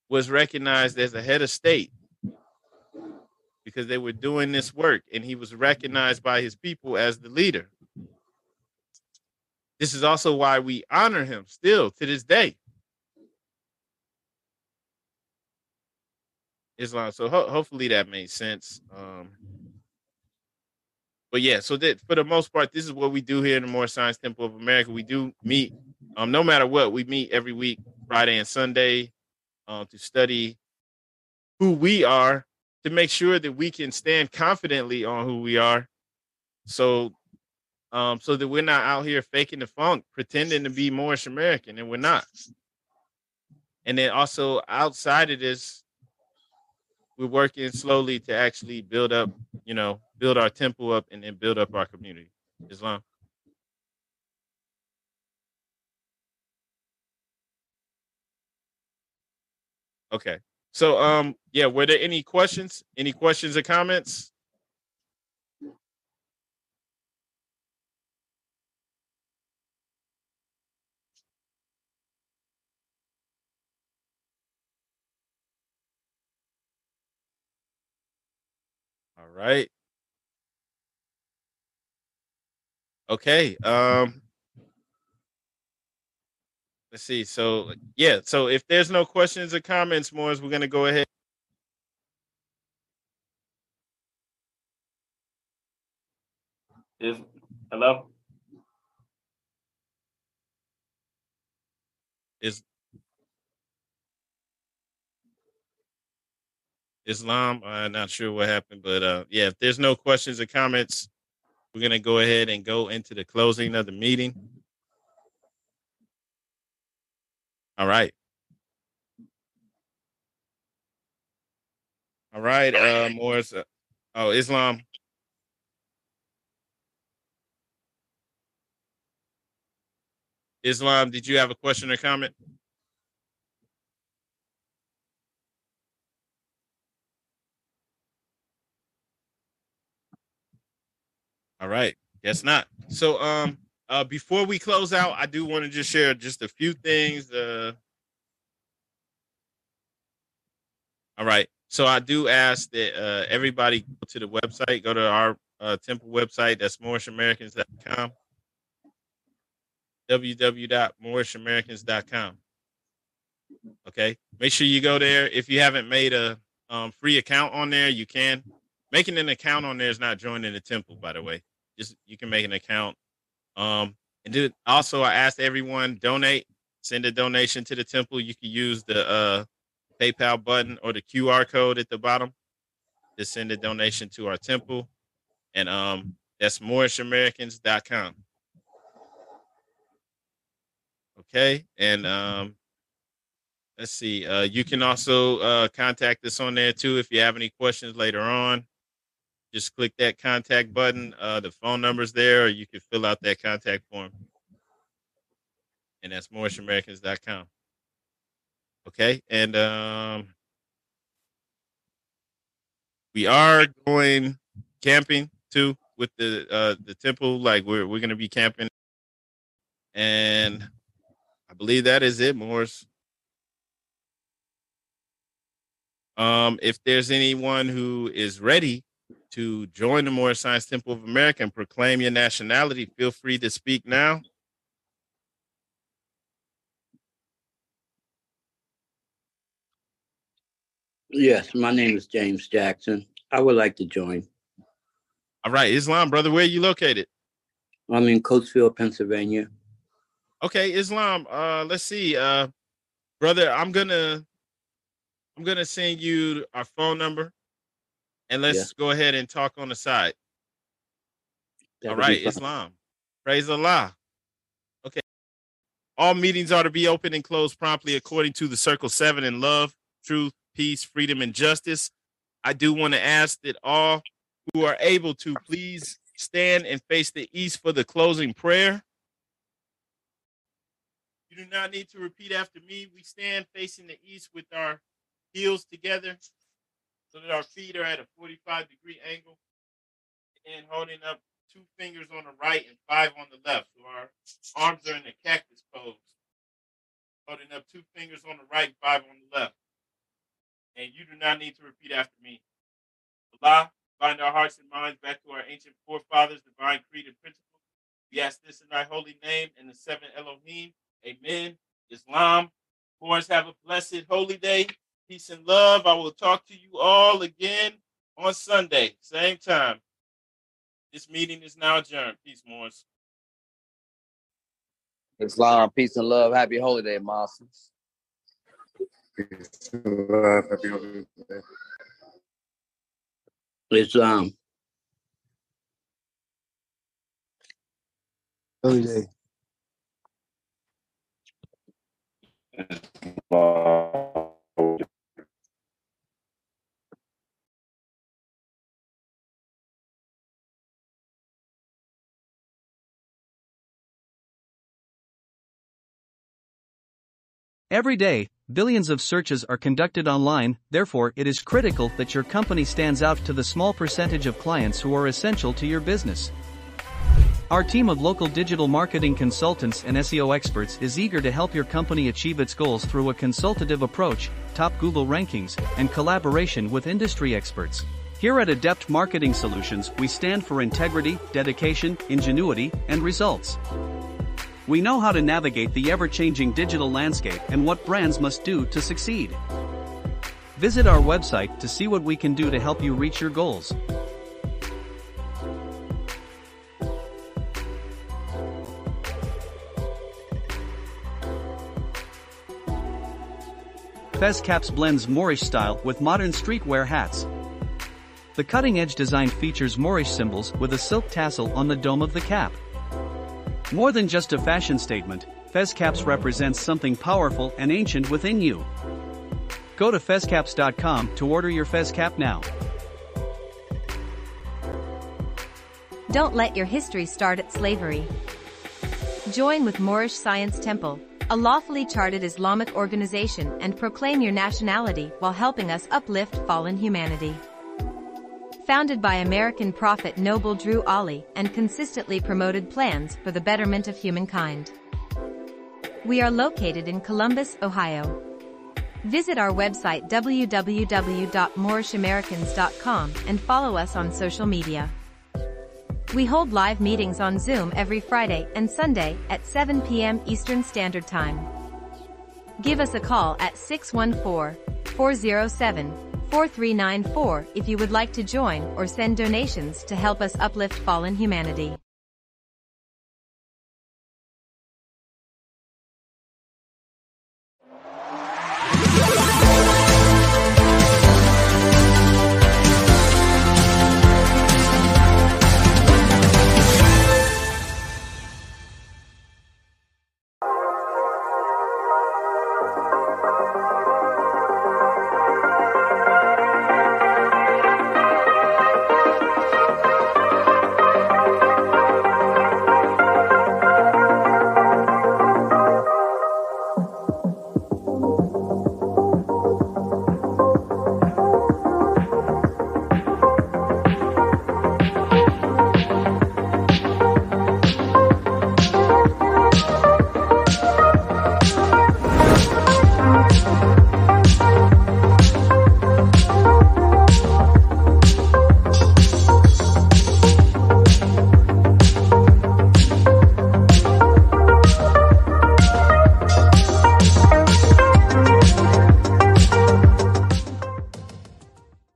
Speaker 3: was recognized as a head of state because they were doing this work and he was recognized by his people as the leader. This is also why we honor him still to this day. Islam. So ho- hopefully that made sense. Um, but yeah, so that for the most part, this is what we do here in the Moorish Science Temple of America. We do meet, um, no matter what, we meet every week, Friday and Sunday uh, to study who we are to make sure that we can stand confidently on who we are. So um so that we're not out here faking the funk pretending to be moorish american and we're not. And then also outside of this we're working slowly to actually build up you know build our temple up and then build up our community. Islam Okay. So um yeah, were there any questions? Any questions or comments? All right. Okay. Um Let's see. So yeah. So if there's no questions or comments, Moors, we're gonna go ahead.
Speaker 11: Is hello?
Speaker 3: Is Islam? I'm not sure what happened, but uh, yeah. If there's no questions or comments, we're gonna go ahead and go into the closing of the meeting. All right. All right. Uh, Moors. Uh, oh, Islam. Islam, did you have a question or comment? All right. Guess not. So, um, uh, before we close out, I do want to just share just a few things. Uh, all right. So I do ask that uh, everybody go to the website, go to our uh, temple website. That's moorishamericans.com. www.moorishamericans.com. Okay. Make sure you go there. If you haven't made a um, free account on there, you can. Making an account on there is not joining the temple, by the way. Just you can make an account um, and then also I asked everyone donate, send a donation to the temple. You can use the uh, PayPal button or the QR code at the bottom to send a donation to our temple. And um, that's moorishamericans.com. Okay. And um, let's see. Uh, you can also uh, contact us on there too if you have any questions later on just click that contact button. Uh, the phone number's there, or you can fill out that contact form. And that's moorishamericans.com. Okay, and um, we are going camping too with the uh the temple. Like we're we're gonna be camping, and I believe that is it, Moors. Um, if there's anyone who is ready to join the Moorish Science Temple of America and proclaim your nationality, feel free to speak now.
Speaker 12: Yes, my name is James Jackson. I would like to join.
Speaker 3: All right, Islam, brother, where are you located?
Speaker 12: I'm in Coatesville, Pennsylvania.
Speaker 3: Okay, Islam. Uh, let's see, uh, brother. I'm gonna, I'm gonna send you our phone number, and let's
Speaker 12: Yeah.
Speaker 3: go ahead and talk on the side.
Speaker 12: That
Speaker 3: All
Speaker 12: be.
Speaker 3: Islam. Praise Allah. Okay. All meetings are to be open and closed promptly according to the Circle Seven in love, truth, peace, freedom, and justice. I do want to ask that all who are able to please stand and face the east for the closing prayer. You do not need to repeat after me. We stand facing the east with our heels together so that our feet are at a 45 degree angle and holding up two fingers on the right and five on the left. So our arms are in the cactus pose, holding up two fingers on the right, five on the left. And you do not need to repeat after me. Allah, bind our hearts and minds back to our ancient forefathers' divine creed and principles. We ask this in thy holy name and the seven Elohim. Amen. Islam. Boys, have a blessed holy day. Peace and love. I will talk to you all again on Sunday, same time. This meeting is now adjourned. Peace, Moors.
Speaker 7: Islam, peace and love. Happy holiday, Muslims.
Speaker 12: Islam.
Speaker 1: Holiday.
Speaker 4: Every day, billions of searches are conducted online, therefore, it is critical that your company stands out to the small percentage of clients who are essential to your business. Our team of local digital marketing consultants and SEO experts is eager to help your company achieve its goals through a consultative approach, top Google rankings, and collaboration with industry experts. Here at Adept Marketing Solutions, we stand for integrity, dedication, ingenuity, and results. We know how to navigate the ever changing digital landscape and what brands must do to succeed. Visit our website to see what we can do to help you reach your goals. Fez Caps blends Moorish style with modern streetwear hats. The cutting edge design features Moorish symbols with a silk tassel on the dome of the cap. More than just a fashion statement, Fez Caps represents something powerful and ancient within you. Go to fezcaps.com to order your Fez Cap now.
Speaker 13: Don't let your history start at slavery. Join with Moorish Science Temple, a lawfully charted Islamic organization and proclaim your nationality while helping us uplift fallen humanity. Founded by American prophet Noble Drew Ali and consistently promoted plans for the betterment of humankind. We are located in Columbus, Ohio. Visit our website www.moorishamericans.com and follow us on social media. We hold live meetings on Zoom every Friday and Sunday at 7 p.m. Eastern Standard Time. Give us a call at 614-407-4394 if you would like to join or send donations to help us uplift fallen humanity.